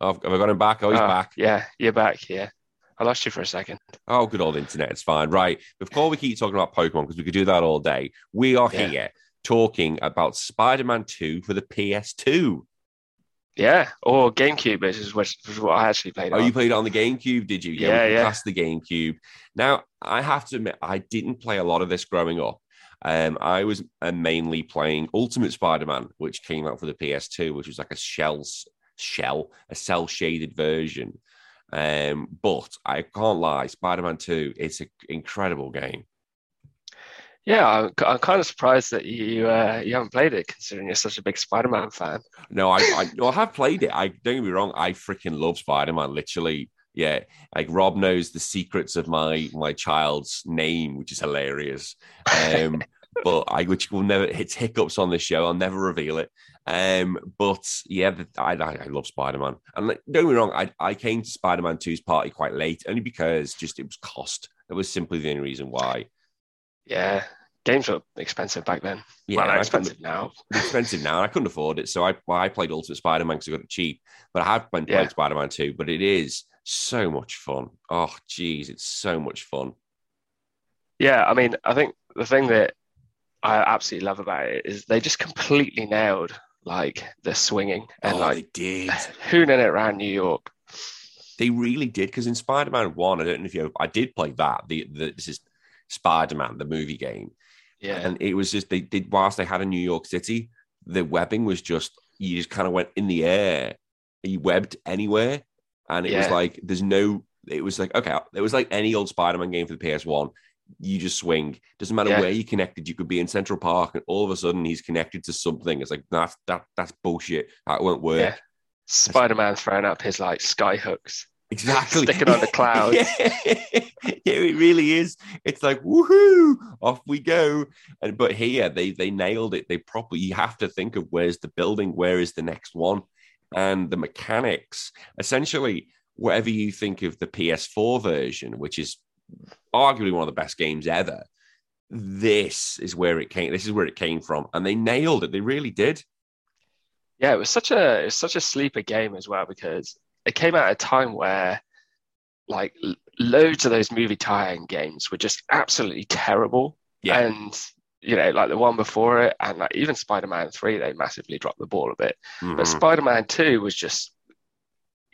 Oh, have I got him back? Oh, he's uh, back. Yeah, you're back. Yeah. I lost you for a second. Oh, good old internet. It's fine. Right. Before we keep talking about Pokemon, because we could do that all day, we are Yeah. here talking about Spider Man 2 for the PS2. Yeah, or GameCube, which is which is what I actually played. Oh, on. you played it on the GameCube, did you? Yeah, can yeah. Pass the GameCube. Now, I have to admit, I didn't play a lot of this growing up. Um, I was uh, mainly playing Ultimate Spider-Man, which came out for the PS2, which was like a shells shell, a cell shaded version. Um, but I can't lie, Spider-Man 2, it's an incredible game. Yeah, I'm, I'm kind of surprised that you uh, you haven't played it, considering you're such a big Spider-Man fan. No, I, I, no, I have played it. I don't get me wrong. I freaking love Spider Man. Literally, yeah. Like Rob knows the secrets of my my child's name, which is hilarious. Um, but I, which will never. It's hiccups on this show. I'll never reveal it. Um, but yeah, I, I, I love Spider Man. And like, don't get me wrong. I, I came to Spider Man 2's party quite late, only because just it was cost. That was simply the only reason why. Yeah, games were expensive back then. Yeah, well, expensive now. expensive now, and I couldn't afford it. So I well, I played Ultimate Spider Man because I got it cheap. But I have been playing Yeah. Spider Man 2, but it is so much fun. Oh, geez, it's so much fun. Yeah, I mean, I think the thing that I absolutely love about it is they just completely nailed like the swinging and oh, like they did. hooning it around New York. They really did. Because in Spider Man 1, I don't know if you I did play that. The, the This is Spider Man, the movie game. Yeah, And it was just, they did, whilst they had a New York City, the webbing was just, you just kind of went in the air. You webbed anywhere. And it was like, there's no, it was like, okay, it was like any old Spider Man game for the PS1. You just swing. Doesn't matter Yeah. where you connected. You could be in Central Park, and all of a sudden he's connected to something. It's like that's that that's bullshit. That won't work. Yeah. Spider-Man throwing up his like sky hooks. Exactly. Sticking on the clouds. yeah. yeah, it really is. It's like woohoo, off we go. And but here they they nailed it. They properly you have to think of where's the building, where is the next one, and the mechanics. Essentially, whatever you think of the PS4 version, which is arguably one of the best games ever. This is where it came. This is where it came from, and they nailed it. They really did. Yeah, it was such a it was such a sleeper game as well because it came out at a time where like loads of those movie tie-in games were just absolutely terrible. Yeah. And you know, like the one before it, and like even Spider-Man 3, they massively dropped the ball a bit. But Mhm. Spider-Man 2 was just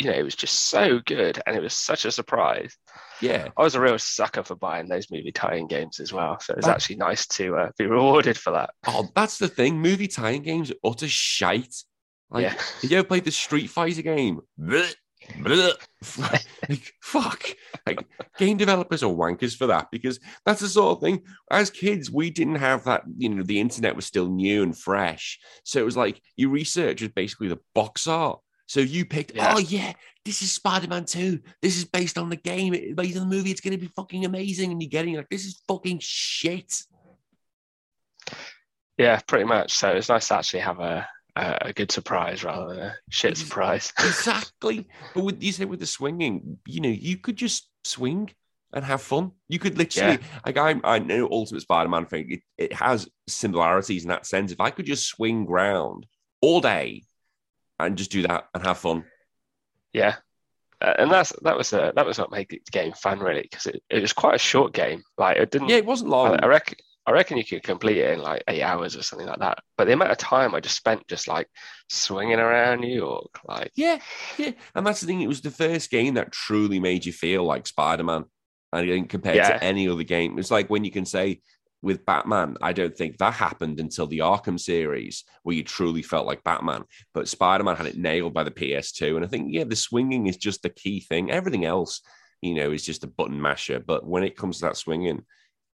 you know, it was just so good and it was such a surprise. Yeah, I was a real sucker for buying those movie tie-in games as well. So it was That- actually nice to uh, be rewarded for that. Oh, that's the thing. Movie tie-in games are utter shite. Like, yeah. have you ever played the Street Fighter game? Blech, blech. like, fuck. Like, game developers are wankers for that because that's the sort of thing. As kids, we didn't have that. You know, the internet was still new and fresh, so it was like your research was basically the box art. So you picked, Yeah. oh yeah, this is Spider-Man 2. This is based on the game, it's based on the movie. It's going to be fucking amazing, and you're getting like, this is fucking shit. Yeah, pretty much. So it's nice to actually have a a, a good surprise rather than a shit surprise. exactly. But with you said with the swinging, you know, you could just swing and have fun. You could literally, like I, I know Ultimate Spider-Man thing. It, it has similarities in that sense. If I could just swing round all day and just do that and have fun, Yeah, uh, and that's that was uh, that was what made the game fun really because it, it was quite a short game. Like it didn't. yeah, it wasn't long. I, I reckon. I reckon you could complete it in like eight hours or something like that. But the amount of time I just spent just like swinging around New York, like Yeah, yeah, and that's the thing. It was the first game that truly made you feel like Spider-Man, and compared Yeah. to any other game, it's like when you can say with Batman, I don't think that happened until the Arkham series, where you truly felt like Batman. But Spider-Man had it nailed by the PS2, and I think yeah, the swinging is just the key thing. Everything else, you know, is just a button masher. But when it comes to that swinging,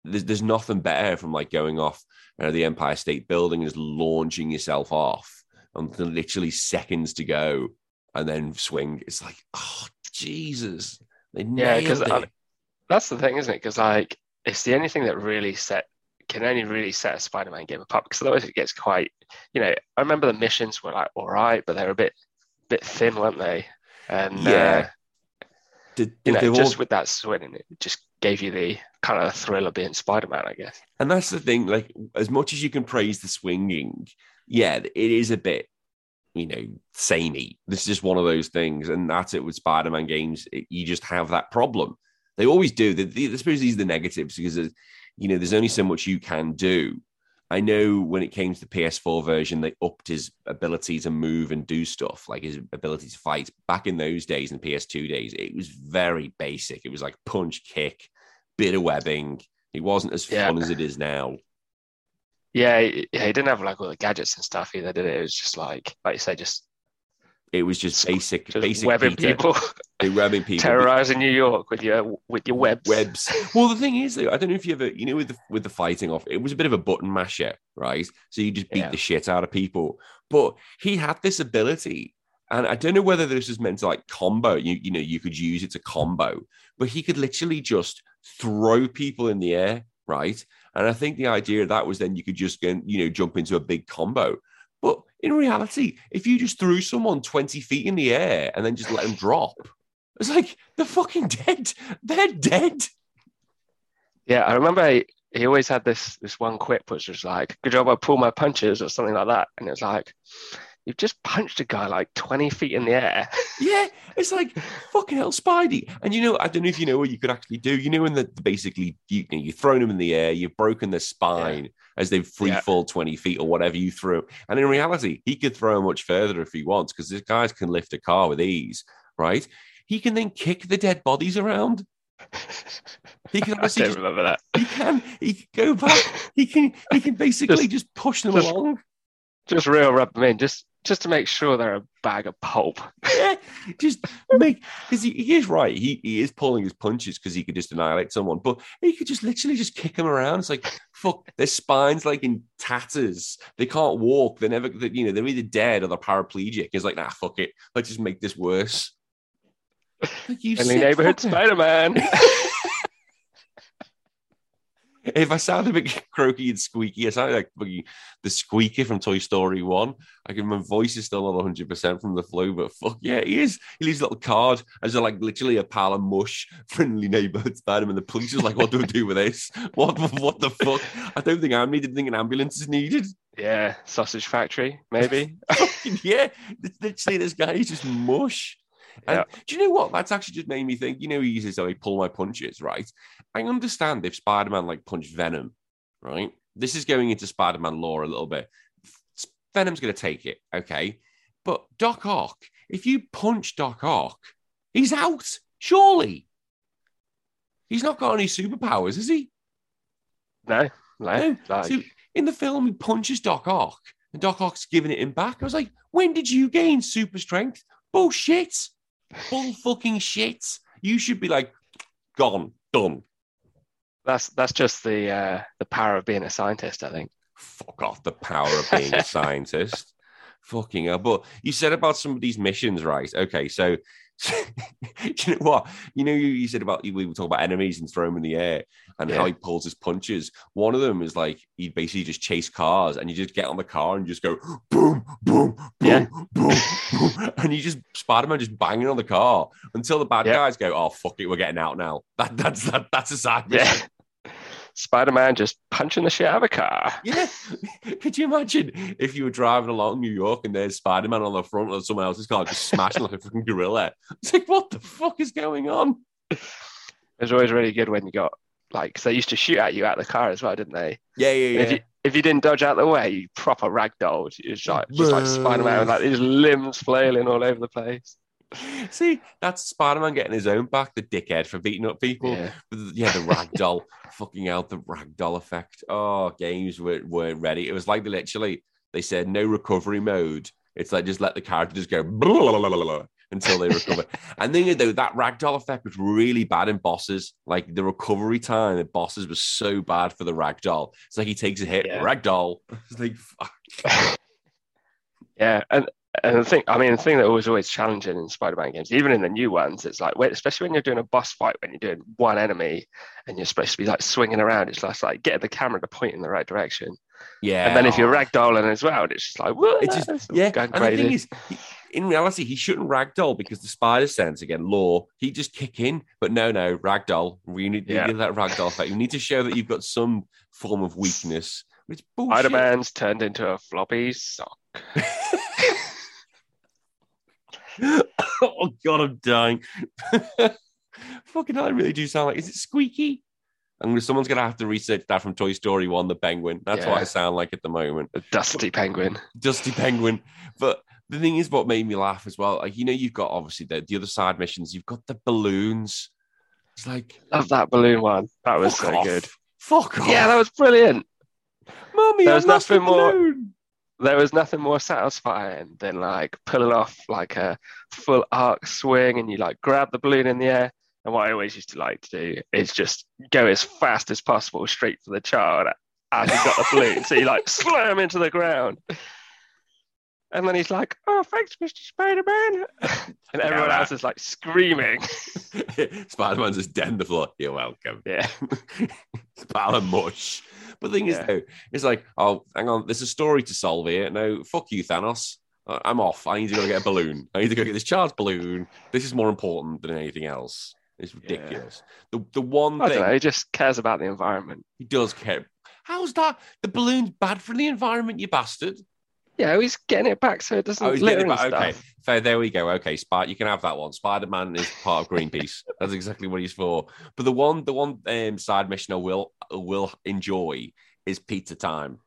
there's, there's nothing better from like going off uh, the Empire State Building and just launching yourself off until literally seconds to go and then swing. It's like, oh Jesus, they Yeah, nailed 'cause it. I- that's the thing, isn't it? Because like it's the only thing that really set can only really set a Spider-Man game apart. Because otherwise it gets quite, you know. I remember the missions were like all right, but they were a bit bit thin, weren't they? And Yeah. uh, Did- you know, they've all- just with that swinging, it just gave you the kind of thrill of being Spider-Man, I guess. and that's the thing. Like, as much as you can praise the swinging, yeah, it is a bit you know, samey. This is just one of those things, and that's it with Spider-Man games. It, you just have that problem. They always do. The, the, I suppose these are the negatives because you know there's only so much you can do. I know when it came to the PS4 version, they upped his ability to move and do stuff, like his ability to fight. Back in those days, in PS2 days, it was very basic. It was like punch, kick, bit of webbing. It wasn't as Yeah. fun as it is now. Yeah, he, yeah, he didn't have like all the gadgets and stuff either, did it? It was just like, like you say, just, It was just basic, just basic webbing Peter. people, They webbing people. terrorizing New York with your with your webs. webs. Well, the thing is, though, I don't know if you ever, you know, with the with the fighting off, it was a bit of a button masher, right? So you just beat Yeah. the shit out of people. But he had this ability, and I don't know whether this was meant to like combo. You you know, you could use it to combo, but he could literally just throw people in the air, right? And I think the idea of that was then you could just you know, jump into a big combo. In reality, if you just threw someone 20 feet in the air and then just let them drop, it's like they're fucking dead. They're dead. Yeah, I remember he, always had this this one quip which was like, "Good job, I pulled my punches" or something like that, and it was like, "You've just punched a guy like twenty feet in the air." Yeah, it's like fucking hell, Spidey. And you know, I don't know if you know what you could actually do. You know, when the basically you, you've thrown them in the air, you've broken their spine as they've free Yeah. fall twenty feet or whatever you threw. And in reality, he could throw him much further if he wants because these guys can lift a car with ease, right? He can then kick the dead bodies around. He can I don't remember that. he can he can go back. He can he can basically just, push them just- along. Just real rub them in, just just to make sure they're a bag of pulp. yeah, just make because he, he is right. He he is pulling his punches because he could just annihilate someone, but he could just literally just kick them around. It's like fuck, their spines like in tatters. They can't walk. They're never, they, you know, they're either dead or they're paraplegic. It's like nah, fuck it. Let's just make this worse. Like, you Friendly neighborhood. Spider Man. If I sound a bit croaky and squeaky, I sound like fucking the squeaker from Toy Story 1. I can, my voice is still not 100% from the flu, but fuck yeah, he is. He leaves a little card as a, like literally a pile of mush, friendly neighborhood Spider Man. The police is like, what do we do with this? What, what the fuck? I don't think I'm needed. I think an ambulance is needed. yeah, sausage factory, maybe. yeah, literally, this guy is just mush. And Yeah. do you know what? That's actually just made me think. You know, he uses how he pull my punches, right? I understand if Spider Man like punched Venom, right? This is going into Spider Man lore a little bit. Venom's going to take it, okay? But Doc Ock, if you punch Doc Ock, he's out, surely. He's not got any superpowers, is he? No, no. No. So in the film, he punches Doc Ock, and Doc Ock's giving it him back. I was like, when did you gain super strength? Bullshit. Bull fucking shit. You should be like, gone, done. that's that's just the uh, the power of being a scientist, I think. Fuck off the power of being a scientist. Fucking hell. But you said about some of these missions, right? Okay, so you know what? You know, you, you said about we were talking about enemies and throw them in the air and how he pulls his punches. One of them is like he basically just chase cars and you just get on the car and just go boom, boom, boom, Yeah. boom, boom, and you just Spider Man just banging on the car until the bad Yeah. guys go, oh fuck it, we're getting out now. That that's that, that's a side mission. Yeah. Spider Man just punching the shit out of a car. Yeah. Could you imagine if you were driving along New York and there's Spider Man on the front of someone else's car just smashing like a fucking gorilla? It's like, what the fuck is going on? It's always really good when you got like, 'cause they used to shoot at you out of the car as well, didn't they? Yeah, yeah, If you if you didn't dodge out the way, you proper ragdolled. It was like just like Spider Man like his limbs flailing all over the place. See, that's Spider Man getting his own back, the dickhead for beating up people. Yeah. Yeah, the ragdoll, fucking out the ragdoll effect. Oh, games were, weren't ready. It was like they literally, they said no recovery mode. It's like just let the character just go blah, blah, blah, blah, blah, until they recover. and then, though, that ragdoll effect was really bad in bosses. Like the recovery time in bosses was so bad for the ragdoll. It's like he takes a hit, Yeah. ragdoll. It's like, fuck. Yeah, and and the thing, I mean, the thing that was always challenging in Spider-Man games, even in the new ones, it's like, wait, especially when you're doing a boss fight, when you're doing one enemy and you're supposed to be like swinging around, it's just like getting the camera to point in the right direction. Yeah. And then if you're ragdolling as well, it's just like, what? It's just yeah. And the thing is, he- in reality, he shouldn't ragdoll because the spider sense again, law. He just kick in, but no, no, ragdoll. We need Yeah. give that ragdoll effect. You need to show that you've got some form of weakness. It's bullshit. Spider-Man's turned into a floppy sock. oh god, I'm dying. Fucking I really do sound like. Is it squeaky? And someone's gonna have to research that from Toy Story One, the penguin. That's what I sound like at the moment. A dusty penguin. Dusty penguin. But the thing is, what made me laugh as well, like you know, you've got obviously the, the other side missions. You've got the balloons. It's like Love that balloon one. That was so off. good. Fuck off. Yeah, that was brilliant. Mummy, there was the nothing more- balloon. There was nothing more satisfying than like pulling off like a full arc swing and you like grab the balloon in the air. And what I always used to like to do is just go as fast as possible straight for the child as he got the balloon. So you like slam into the ground. And then he's like, Oh, thanks, Mr. Spider Man. And everyone that- else is like screaming. Spider Man's just dead on the floor. You're welcome. Yeah. it's a mush. But the thing is, though, it's like, oh, hang on, there's a story to solve here. No, fuck you, Thanos. Uh, I'm off. I need to go get a balloon. I need to go get this child's balloon. This is more important than anything else. It's ridiculous. The the one I thing don't know. He just cares about the environment. he does care. How's that? The balloon's bad for the environment, you bastard. Yeah, he's getting it back so it doesn't Oh, he's litter getting it and back. Okay, stuff. fair. There we go. Okay, Spider, you can have that one. Spider Man is part of Greenpeace. That's exactly what he's for. But the one, the one um, side mission I will will enjoy is pizza time.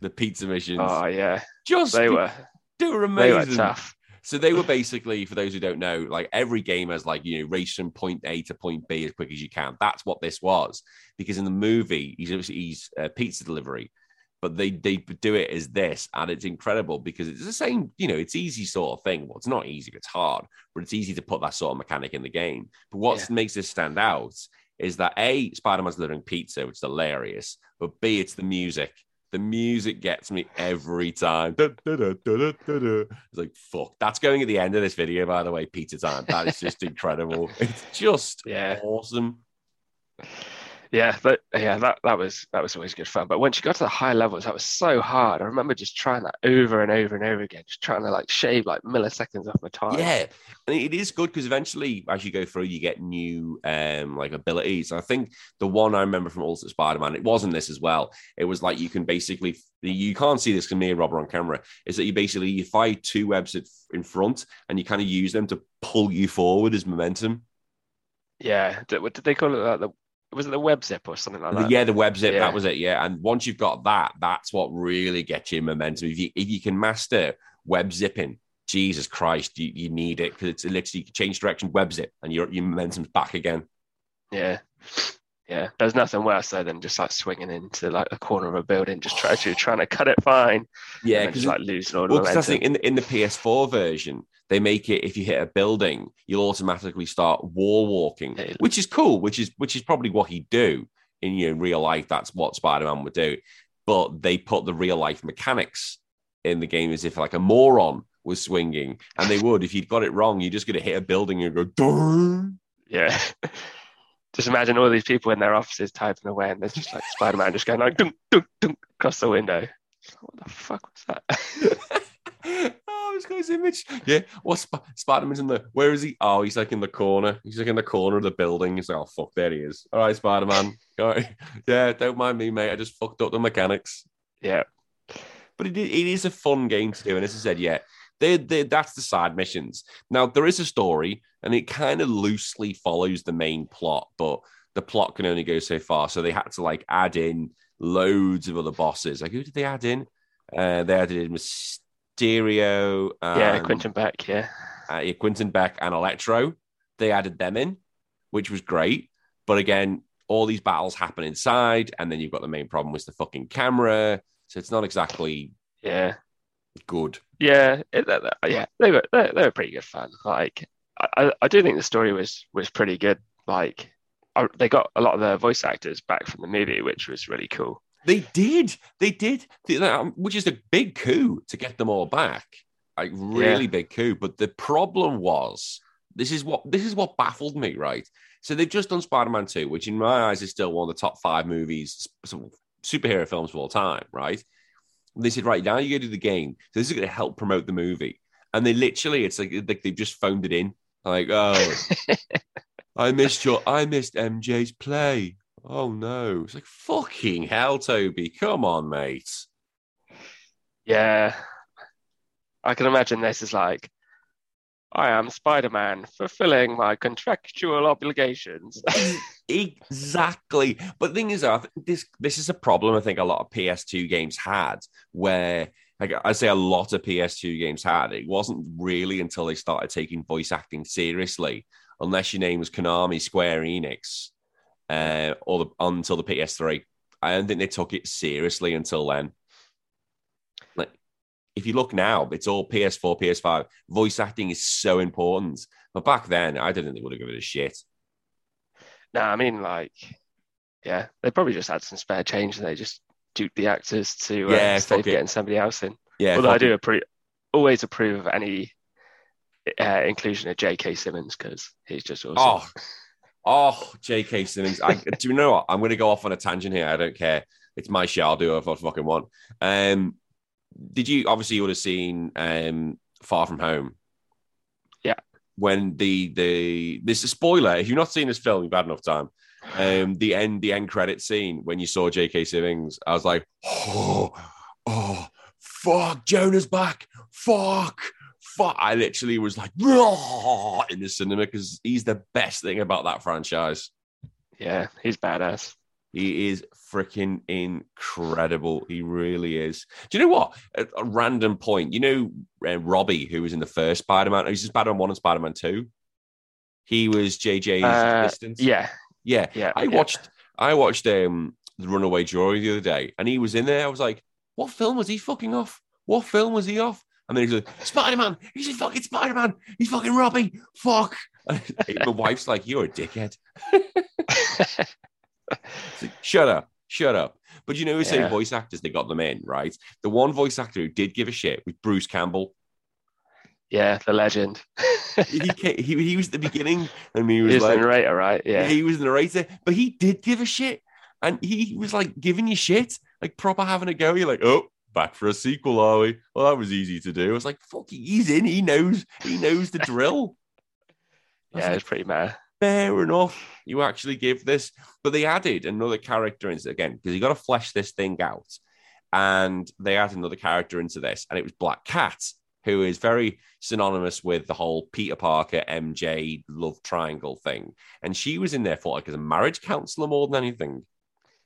The pizza missions, Oh yeah, just they were they were they amazing. were tough. So they were basically, for those who don't know, like every game has like you know race from point A to point B as quick as you can. That's what this was because in the movie he's obviously he's uh, pizza delivery, but they they do it as this, and it's incredible because it's the same. You know, it's easy sort of thing. Well, it's not easy; it's hard, but it's easy to put that sort of mechanic in the game. But what Yeah. makes this stand out is that a Spider Man's delivering pizza, which is hilarious, but b it's the music. The music gets me every time. Da, da, da. It's like, fuck. That's going at the end of this video, by the way, Peter time. That is just incredible. It's just Yeah. awesome. Yeah, but yeah, that, that was that was always good fun. But once you got to the high levels, that was so hard. I remember just trying that over and over and over again, just trying to like shave like milliseconds off my time. Yeah. And it is good because eventually, as you go through, you get new um like abilities. I think the one I remember from Ultimate Spider-Man, it wasn't this as well. It was like you can basically you can't see this because me and Rob are on camera, is that you basically you fight two webs in front and you kind of use them to pull you forward as momentum. Yeah. Did, what did they call it? Like the was it the web zip or something like that? yeah, the web zip, Yeah. that was it. Yeah, and once you've got that, that's what really gets you momentum. If you if you can master web zipping, Jesus Christ, you, you need it because it's literally you can change direction, web zip, and your your momentum's back again. Yeah. Yeah. There's nothing worse though than just like swinging into like the corner of a building, just trying to trying to cut it fine. Yeah, because like losing all the well, that's the momentum. thing, in the, in the PS4 version, they make it if you hit a building, you'll automatically start wall walking, which is cool. Which is which is probably what he'd do in you know, real life. That's what Spider Man would do. But they put the real life mechanics in the game as if like a moron was swinging, and they would if you'd got it wrong, you're just going to hit a building and go. Dun! Yeah. Just imagine all these people in their offices typing away, and there's just like Spider Man just going like dunk, dunk, dunk across the window. What the fuck was that? oh, this guy's image. Yeah. What's Sp- Spider-Man's in the where is he? Oh, he's like in the corner. He's like in the corner of the building. He's like, oh fuck, there he is. All right, Spider-Man. All right. Yeah, don't mind me, mate. I just fucked up the mechanics. yeah. But it, it is a fun game to do. And as I said, yeah, they, they, that's the side missions. Now, there is a story, and it kind of loosely follows the main plot, but the plot can only go so far. So they had to like add in loads of other bosses. Like, who did they add in? Uh, they added in Mysterio. Yeah, and- Quentin Beck, yeah. uh, yeah, Quentin Beck and Electro. They added them in, which was great. But again, all these battles happen inside, and then you've got the main problem with the fucking camera. So it's not exactly Yeah. good. Yeah, it, that- that- yeah, they were they, they were pretty good fun. Like, I, I- I do think the story was was pretty good. Like, I, they got a lot of the voice actors back from the movie, which was really cool. They did, they did, um, which is a big coup to get them all back. Like really Yeah. big coup. But the problem was, this is what this is what baffled me, right? So they've just done Spider-Man 2, which in my eyes is still one of the top five movies, superhero films of all time, right? And they said, right, now you go to the game. So this is going to help promote the movie. And they literally, it's like, like they've just phoned it in. Like, oh, I missed your, I missed MJ's play. Oh no. It's like, fucking hell, Tobey. Come on, mate. Yeah, I can imagine this is like I am Spider Man, fulfilling my contractual obligations. exactly. But the thing is, I think this this is a problem. I think a lot of PS2 games had, where like I say, a lot of PS2 games had. It wasn't really until they started taking voice acting seriously, unless your name was Konami, Square Enix, uh, or the, until the PS3. I don't think they took it seriously until then. Like, if you look now, it's all PS4, PS5. Voice acting is so important. But back then, I didn't think they would have given it a shit. no, I mean, like, yeah, they probably just had some spare change and they just duped the actors to uh, Yeah, save getting somebody else in. Yeah, Although I do approve, always approve of any uh, inclusion of J.K. Simmons because he's just awesome. Oh, oh, J.K. Simmons. I, do you know what? I'm going to go off on a tangent here. I don't care. It's my show. I'll do it if I fucking want. Um, did you obviously you would have seen um, Far From Home? Yeah. When the the this is a spoiler. If you've not seen this film, you've had enough time. Um, the end the end credit scene when you saw J.K. Simmons, I was like, oh, oh, fuck, Jonah's back. Fuck. Fuck. I literally was like, "Raw," in the cinema because he's the best thing about that franchise. Yeah, he's badass. He is freaking incredible. He really is. Do you know what? A, a random point. You know, uh, Robbie, who was in the first Spider Man, he's Spider Man 1 and Spider Man 2. He was JJ's Uh, assistant. Yeah, Yeah. yeah. I yeah. watched I watched um The Runaway Jury the other day, and he was in there. I was like, what film was he fucking off? What film was he off? And then he's like, Spider Man. He's a fucking Spider Man. He's fucking Robbie. Fuck. My wife's like, you're a dickhead. Like, shut up, shut up. But you know, who say Yeah. voice actors, they got them in, right? The one voice actor who did give a shit was Bruce Campbell. yeah, the legend. He, ca- he, he was the beginning and he He was was like, the narrator, right? Yeah. he was the narrator, but he did give a shit. And he was like giving you shit, like proper having a go. You're like, oh, back for a sequel, are we? Well, that was easy to do. I was like, fuck, he's in. He knows, he knows the drill. Yeah, like, it's pretty mad. fair enough. You actually give this, but they added another character into again because you got to flesh this thing out, and they add another character into this, and it was Black Cat, who is very synonymous with the whole Peter Parker MJ love triangle thing, and she was in there for like as a marriage counselor more than anything.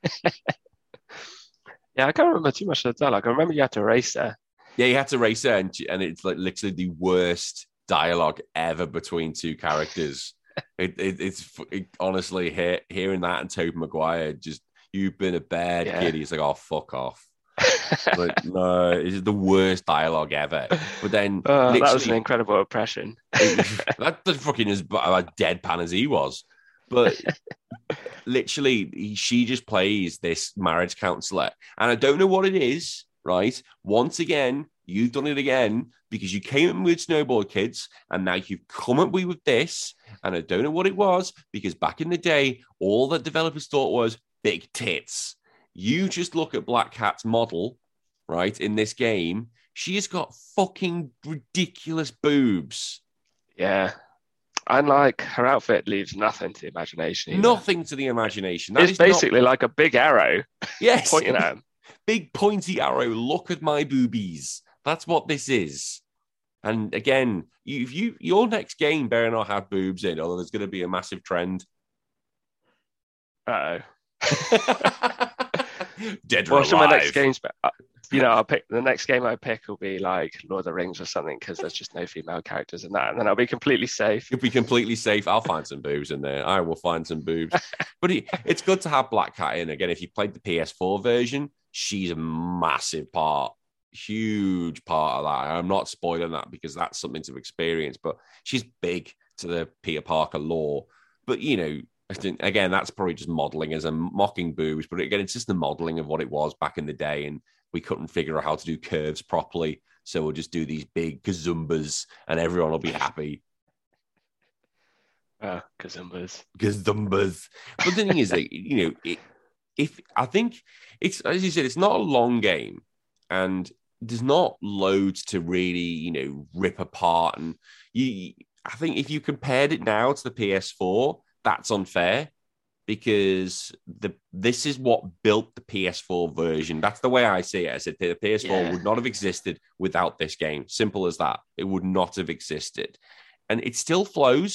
Yeah, I can't remember too much of the dialogue. I remember you had to race her. Yeah, you had to race her, and, and it's like literally the worst dialogue ever between two characters. it, it, it's it, honestly he- hearing that and Tobey Maguire just you've been a bad Yeah. kid. He's like, oh fuck off. Like, no, it's the worst dialogue ever. But then Oh, that was an incredible impression. that, fucking as b- as deadpan as he was. But literally, he- she just plays this marriage counselor, and I don't know what it is. Right? Once again, you've done it again because you came up with Snowboard Kids, and now you've come up with this, and I don't know what it was because back in the day, all that developers thought was big tits. You just look at Black Cat's model, right? In this game, she has got fucking ridiculous boobs. Yeah. And like her outfit leaves nothing to the imagination. either. Nothing to the imagination. That It's is not- basically like a big arrow yes, pointing at him. big pointy arrow. Look at my boobies. That's what this is. And again, you, if you your next game better not have boobs in, or there's going to be a massive trend. Uh Dead or Well, some of my next games, but uh, you know, I'll pick the next game I pick will be like Lord of the Rings or something because there's just no female characters in that, and then I'll be completely safe. You'll be completely safe. I'll find some boobs in there. I will find some boobs. but it, it's good to have Black Cat in again. If you played the PS4 version, she's a massive part, huge part of that. I'm not spoiling that because that's something to experience. But she's big to the Peter Parker lore. But you know, again, that's probably just modeling as a mocking boobs. But again, it's just the modeling of what it was back in the day, and we couldn't figure out how to do curves properly. So we'll just do these big gazumbas, and everyone will be happy. Uh, Kazumbas. gazumbas. But the thing is, that, you know, it, if I think it's as you said, it's not a long game, and there's not loads to really, you know, rip apart. And you, I think if you compared it now to the PS4, that's unfair because the this is what built the PS4 version. That's the way I see it. I said the PS4 Yeah. would not have existed without this game. Simple as that. It would not have existed. and it still flows.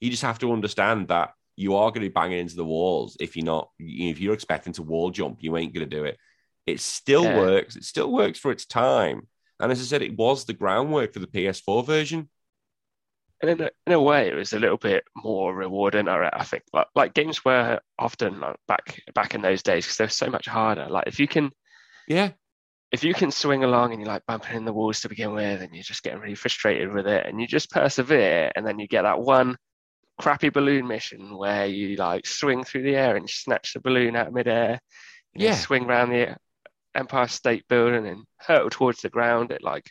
You just have to understand that you are going to be banging into the walls if you're not. If you're expecting to wall jump, you ain't going to do it. It still Yeah. works. It still works for its time. And as I said, it was the groundwork for the PS4 version. And in a, in a way, it was a little bit more rewarding. I I think like, like games were often like back back in those days because they're so much harder. Like if you can Yeah, if you can swing along and you're like bumping in the walls to begin with, and you're just getting really frustrated with it, and you just persevere, and then you get that one crappy balloon mission where you like swing through the air and snatch the balloon out of midair, you Yeah. swing around the Empire State Building and hurtle towards the ground at like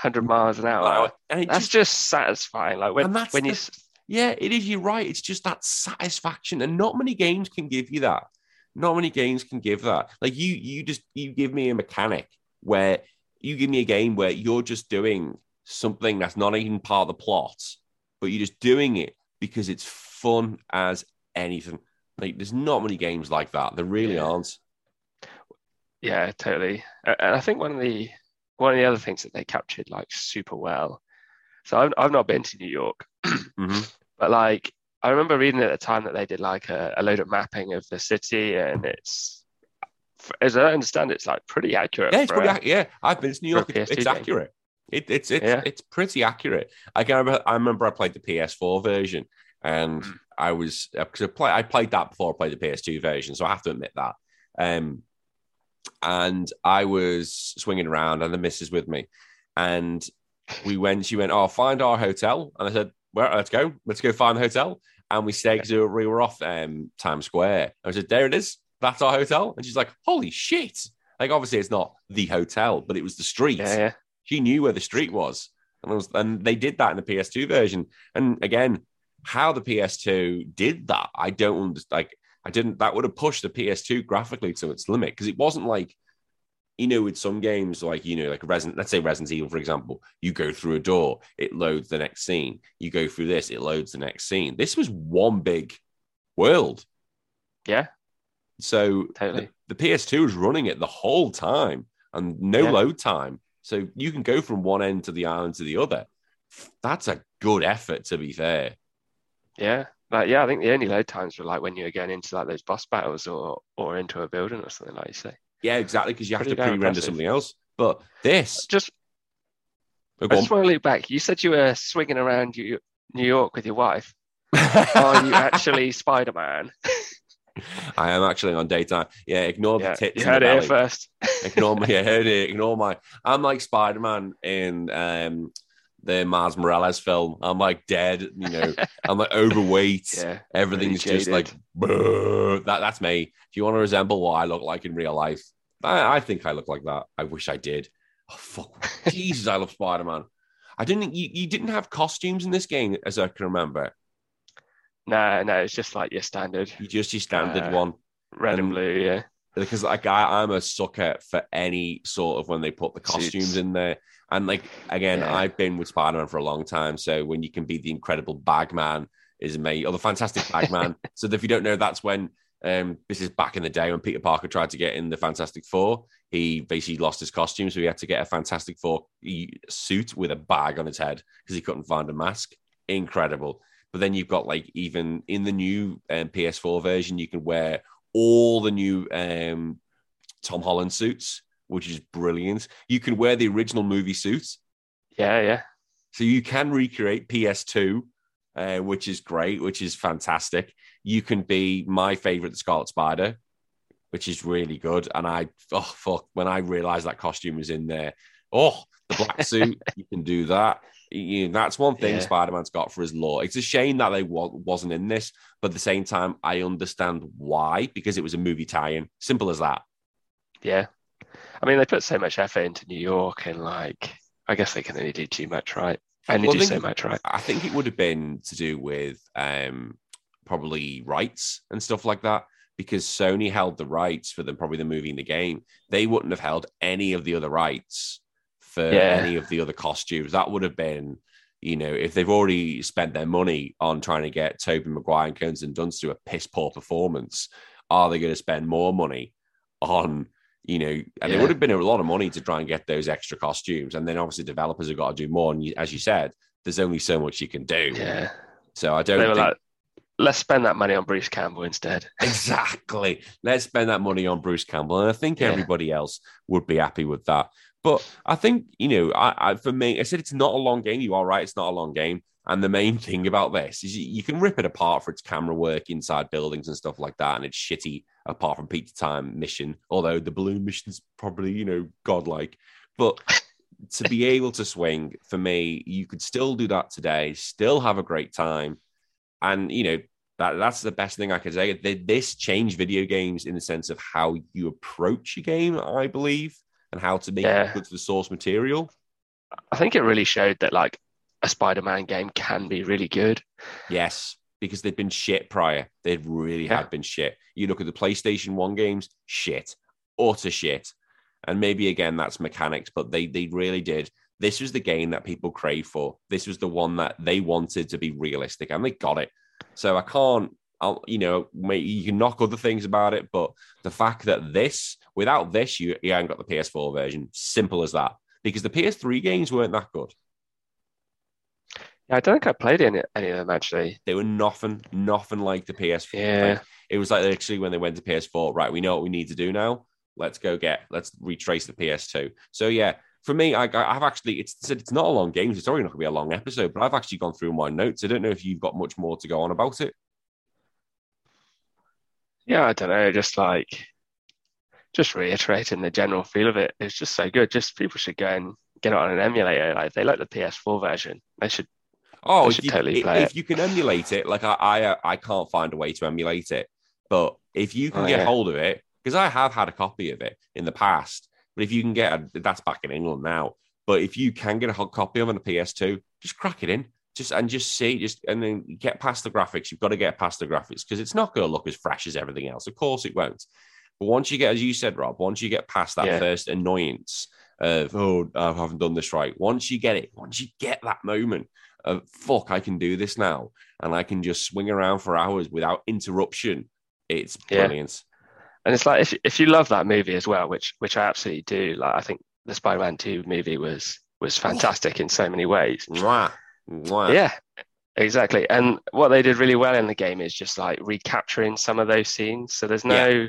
100 miles an hour. and That's just, just satisfying. Like when when you the- yeah, it is. You're right. It's just that satisfaction, and not many games can give you that. Not many games can give that. Like you, you just you give me a mechanic where you give me a game where you're just doing something that's not even part of the plot, but you're just doing it because it's fun as anything. Like there's not many games like that. There really Yeah. aren't. Yeah, totally. And I think one of the one of the other things that they captured like super well. So I've I've not been to New York, Mhm. but like I remember reading at the time that they did like a, a load of mapping of the city, and it's as I understand, it's like pretty accurate. Yeah, it's pretty. a- yeah, I've been to New York. It's, it's accurate. It, it's it's Yeah. it's pretty accurate. I can remember. I remember I played the PS4 version, and Mm. I I was because I, play, I played that before I played the PS2 version, so I have to admit that. Um, and I was swinging around, and the missus with me, and we went. She went, "Oh, find our hotel," and I said, "Well, let's go. Let's go find the hotel." And we stayed. 'cause we were off um, Times Square. I said, "There it is. That's our hotel." And she's like, "Holy shit!" Like, obviously, it's not the hotel, but it was the street. Yeah, yeah, She knew where the street was, and, was, and they did that in the PS2 version. And again, how the PS2 did that, I don't understand. Like, I didn't. That would have pushed the PS2 graphically to its limit because it wasn't like, you know, with some games like you know, like Resident, let's say Resident Evil, for example, you go through a door, it loads the next scene. You go through this, it loads the next scene. This was one big world. yeah, So Totally. the, the PS2 is running it the whole time and no Yeah. load time. So you can go from one end to the island to the other. That's a good effort, to be fair. yeah. Like yeah, I think the only load times were like when you were going into like those boss battles or or into a building or something like you say. Yeah, exactly, because you have Pretty to pre-render impressive. something else. But this, Just oh, I just want to look back. You said you were swinging around you, New York with your wife. Are you actually Spider Man? I am actually on daytime. Yeah, ignore Yeah, the tits. you heard it here first. ignore my yeah, heard it. Ignore my. I'm like Spider Man in um, the Miles Morales film. I'm like dead. You know, I'm like overweight. Yeah, Everything's really just like. That. That's me. If you want to resemble what I look like in real life, I, I think I look like that. I wish I did. Oh fuck, Jesus! I love Spider Man. I didn't. You, you didn't have costumes in this game, as I can remember. no, no, it's just like your standard You just your standard Uh, one. red and Um, blue. Yeah, because like I, I'm a sucker for any sort of when they put the costumes Suits. in there. And like again, Yeah. I've been with Spider-Man for a long time. So when you can be the incredible bagman is me, or the fantastic bagman. so if you don't know, that's when um this is back in the day when Peter Parker tried to get in the Fantastic Four. He basically lost his costume, so he had to get a Fantastic Four suit with a bag on his head because he couldn't find a mask. Incredible. But then you've got like even in the new um, PS4 version, you can wear all the new um, Tom Holland suits, which is brilliant. You can wear the original movie suits, yeah, yeah. so you can recreate PS2, uh, which is great, which is fantastic. You can be my favorite, the Scarlet Spider, which is really good. And I, oh fuck, when I realized that costume was in there, oh, the black suit, you can do that. You know, that's one thing Yeah. Spider-Man's got for his lore. It's a shame that they wa- wasn't in this, but at the same time, I understand why because it was a movie tie-in. Simple as that. Yeah. I mean, they put so much effort into New York, and like, I guess they can only do too much, right? Only Well, I do think- so much, right? I think it would have been to do with um, probably rights and stuff like that because Sony held the rights for the probably the movie and the game. They wouldn't have held any of the other rights for Yeah. any of the other costumes. That would have been, you know, if they've already spent their money on trying to get Tobey Maguire and Kirsten Dunst to a piss poor performance, are they going to spend more money on? You know, and it Yeah. would have been a lot of money to try and get those extra costumes. And then obviously developers have got to do more. And you, as you said, there's only so much you can do. Yeah. So I don't They were think like, let's spend that money on Bruce Campbell instead. exactly. Let's spend that money on Bruce Campbell, and I think Yeah. everybody else would be happy with that. But I think you know, I, I for me, I said it's not a long game. You are right; it's not a long game. And the main thing about this is you, you can rip it apart for its camera work inside buildings and stuff like that, and it's shitty apart from pizza time mission. Although the balloon mission's probably you know godlike, but to be able to swing for me, you could still do that today, still have a great time, and you know that that's the best thing I could say. Th- This changed video games in the sense of how you approach a game, I believe, and how to make Yeah. it good to the source material. I think it really showed that like a Spider-Man game can be really good. Yes, because they'd been shit prior. They'd really Yeah. had been shit. You look at the PlayStation One games, shit, utter shit, and maybe again that's mechanics, but they they really did. This was the game that people crave for. This was the one that they wanted to be realistic, and they got it. So I can't, I'll, you know, may- you can knock other things about it, but the fact that this, without this, you, you haven't got the PS4 version. Simple as that. Because the PS3 games weren't that good. Yeah, I don't think I played any, any of them actually. They were nothing, nothing like the PS4. Yeah. Like, it was like actually when they went to PS4, right? We know what we need to do now. Let's go get, let's retrace the PS2. So yeah, for me, I, I've actually, it's it's not a long game. It's already not going to be a long episode, but I've actually gone through my notes. I don't know if you've got much more to go on about it. Yeah, I don't know, just like just reiterating the general feel of it. It's just so good. Just people should go and get it on an emulator. Like they like the PS4 version, they should. Oh, if you, totally if, if you can emulate it, like I, I, uh, I can't find a way to emulate it, but if you can Oh, get yeah. hold of it, because I have had a copy of it in the past, but if you can get a, that's back in England now. But if you can get a hot copy of it on a PS2, just crack it in, just and just see, just and then get past the graphics. You've got to get past the graphics because it's not going to look as fresh as everything else. Of course, it won't. But once you get, as you said, Rob, once you get past that Yeah. first annoyance of oh, I haven't done this right. Once you get it, once you get that moment of fuck, I can do this now, and I can just swing around for hours without interruption. It's Yeah. brilliant. And it's like if if you love that movie as well, which which I absolutely do. Like I think the Spider-Man 2 movie was was fantastic in so many ways. Mwah, mwah. Yeah, exactly. And what they did really well in the game is just like recapturing some of those scenes. So there's no,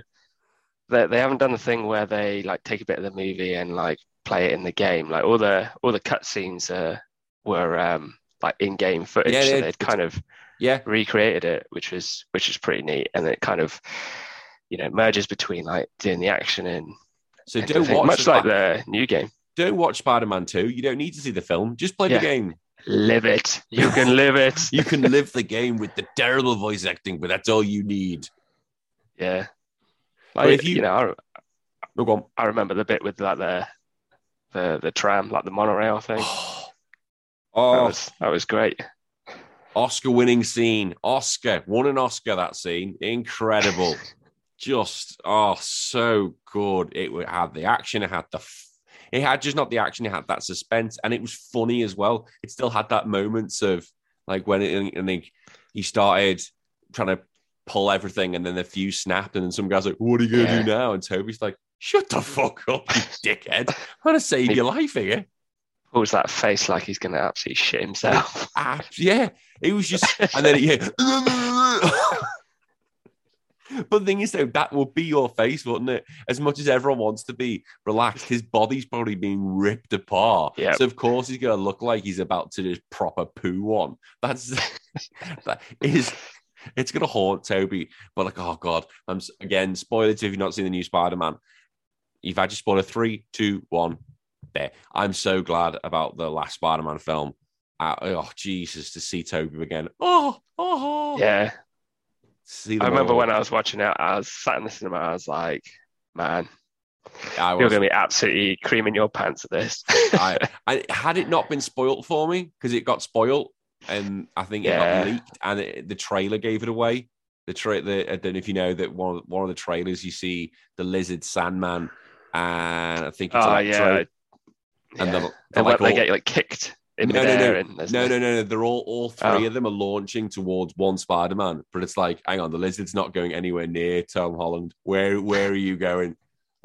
they, they haven't done the thing where they like take a bit of the movie and like play it in the game. Like all the all the cutscenes uh, were um, like in-game footage. Yeah, so they'd kind of yeah. recreated it, which was which is pretty neat. And it kind of you know merges between like doing the action and, So and don't everything, watch much like the new game. don't watch Spider-Man 2. You don't need to see the film. Just play Yeah. the game. Live it. You can live it. You can live the game with the terrible voice acting, but that's all you need. Yeah. But Like, if you- you know, I, go on. I remember the bit with like the the the tram, like the monorail thing. That Oh, was that was great. Oscar winning scene. Oscar won an Oscar that scene. Incredible. just oh, so good. It had the action, it had the f- it had just not the action, it had that suspense, and it was funny as well. It still had that moments of like when it, and then he started trying to pull everything, and then the fuse snapped, and then some guys like, "What are you gonna Yeah. do now?" And Tobey's like, "Shut the fuck up, you dickhead! I'm gonna save your life here." Pulls that face like he's gonna absolutely shit himself. Ah, yeah, it was just, and then yeah. but the thing is, though, that would be your face, wouldn't it? As much as everyone wants to be relaxed, his body's probably being ripped apart. Yep. So of course he's going to look like he's about to just proper poo one. That's that is. It's going to haunt Tobey. But like, oh god, I'm again spoilers if you've not seen the new Spider-Man. You've had your spoiler three, two, one. There. I'm so glad about the last Spider-Man film. Uh, oh Jesus, to see Tobey again. Oh, oh, yeah. See I remember all. when I was watching it, I was sat in the cinema, I was like, man, I you're gonna be absolutely creaming your pants at this. I, I had it not been spoilt for me because it got spoiled, and I think it Yeah. got leaked, and it, the trailer gave it away. The tra- the I don't know if you know that one of, one of the trailers you see the lizard Sandman, and I think it's oh Electro, yeah. And yeah. the, And like what, they get like kicked in No, no, no. No, no, no, no. They're all all three Oh. of them are launching towards one Spider-Man, but it's like, hang on, the lizard's not going anywhere near Tom Holland. Where where are you going?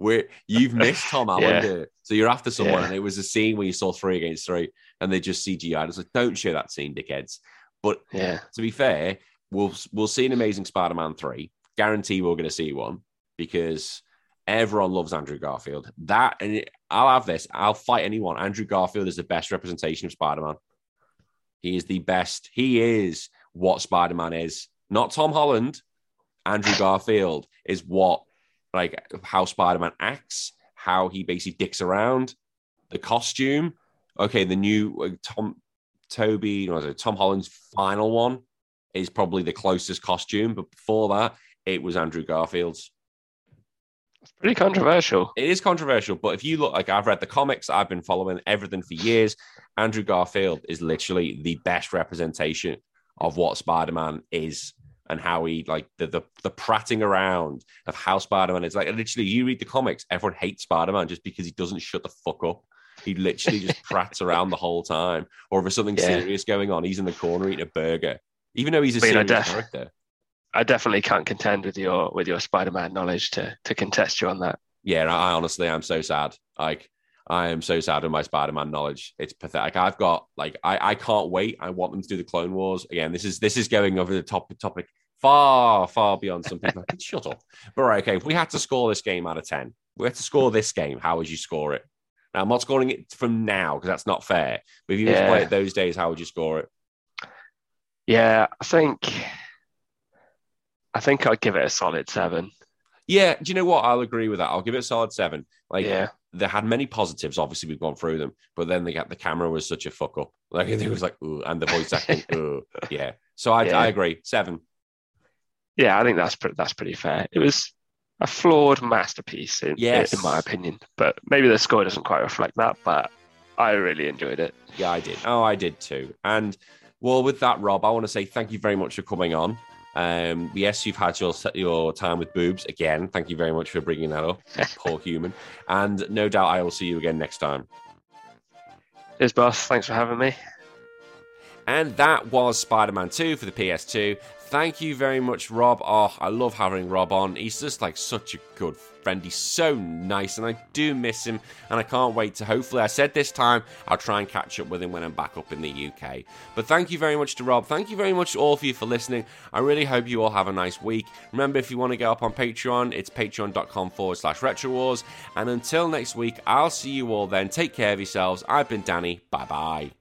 where you've missed Tom Holland Yeah. So you're after someone, Yeah. and it was a scene where you saw three against three, and they just CGI'd. It's like, don't show that scene, dickheads. But Yeah. to be fair, we'll we'll see an Amazing Spider-Man three. Guarantee we're going to see one because everyone loves Andrew Garfield. That and it, I'll have this. I'll fight anyone. Andrew Garfield is the best representation of Spider-Man. He is the best. He is what Spider-Man is. Not Tom Holland. Andrew Garfield is what like how Spider-Man acts, how he basically dicks around, the costume. Okay, the new uh, Tom Tobey, no, sorry, Tom Holland's final one is probably the closest costume, but before that, it was Andrew Garfield's. Pretty controversial. It is controversial, but if you look like I've read the comics, I've been following everything for years. Andrew Garfield is literally the best representation of what Spider-Man is and how he like the the, the prating around of how Spider-Man is. Like literally, you read the comics, everyone hates Spider-Man just because he doesn't shut the fuck up. He literally just prats around the whole time. Or if there's something Yeah. serious going on, he's in the corner eating a burger. Even though he's a I mean, I serious def- character. I definitely can't contend with your with your Spider-Man knowledge to to contest you on that. Yeah, I honestly am so sad. Like I am so sad with my Spider-Man knowledge. It's pathetic. I've got like I, I can't wait. I want them to do the Clone Wars again. This is this is going over the top topic far far beyond some people. Shut up. But right, okay. If we had to score this game out of ten, we had to score this game. How would you score it? Now I'm not scoring it from now because that's not fair. But if you were to play it those days, how would you score it? Yeah, I think I think I'd give it a solid seven. Yeah, do you know what? I'll agree with that. I'll give it a solid seven. Like yeah, they had many positives. Obviously, we've gone through them, but then they got the camera was such a fuck up. Like it was like, ooh, and the voice acting, ooh, yeah. So I, Yeah. I agree. Seven. yeah, I think that's pretty, that's pretty fair. It was a flawed masterpiece in, Yes. in my opinion, but maybe the score doesn't quite reflect that. But I really enjoyed it. Yeah, I did. Oh, I did too. And well, with that, Rob, I want to say thank you very much for coming on. Um, yes, you've had your your time with boobs again. Thank you very much for bringing that up, poor human. And no doubt I will see you again next time. Cheers, boss. Thanks for having me. And that was Spider Man 2 for the PS2. Thank you very much, Rob. Oh, I love having Rob on. He's just like such a good friend. He's so nice, and I do miss him. And I can't wait to hopefully, I said this time, I'll try and catch up with him when I'm back up in the UK. But thank you very much to Rob. Thank you very much to all of you for listening. I really hope you all have a nice week. Remember, if you want to go up on Patreon, it's patreon.com forward slash retro wars. And until next week, I'll see you all then. Take care of yourselves. I've been Danny. Bye bye.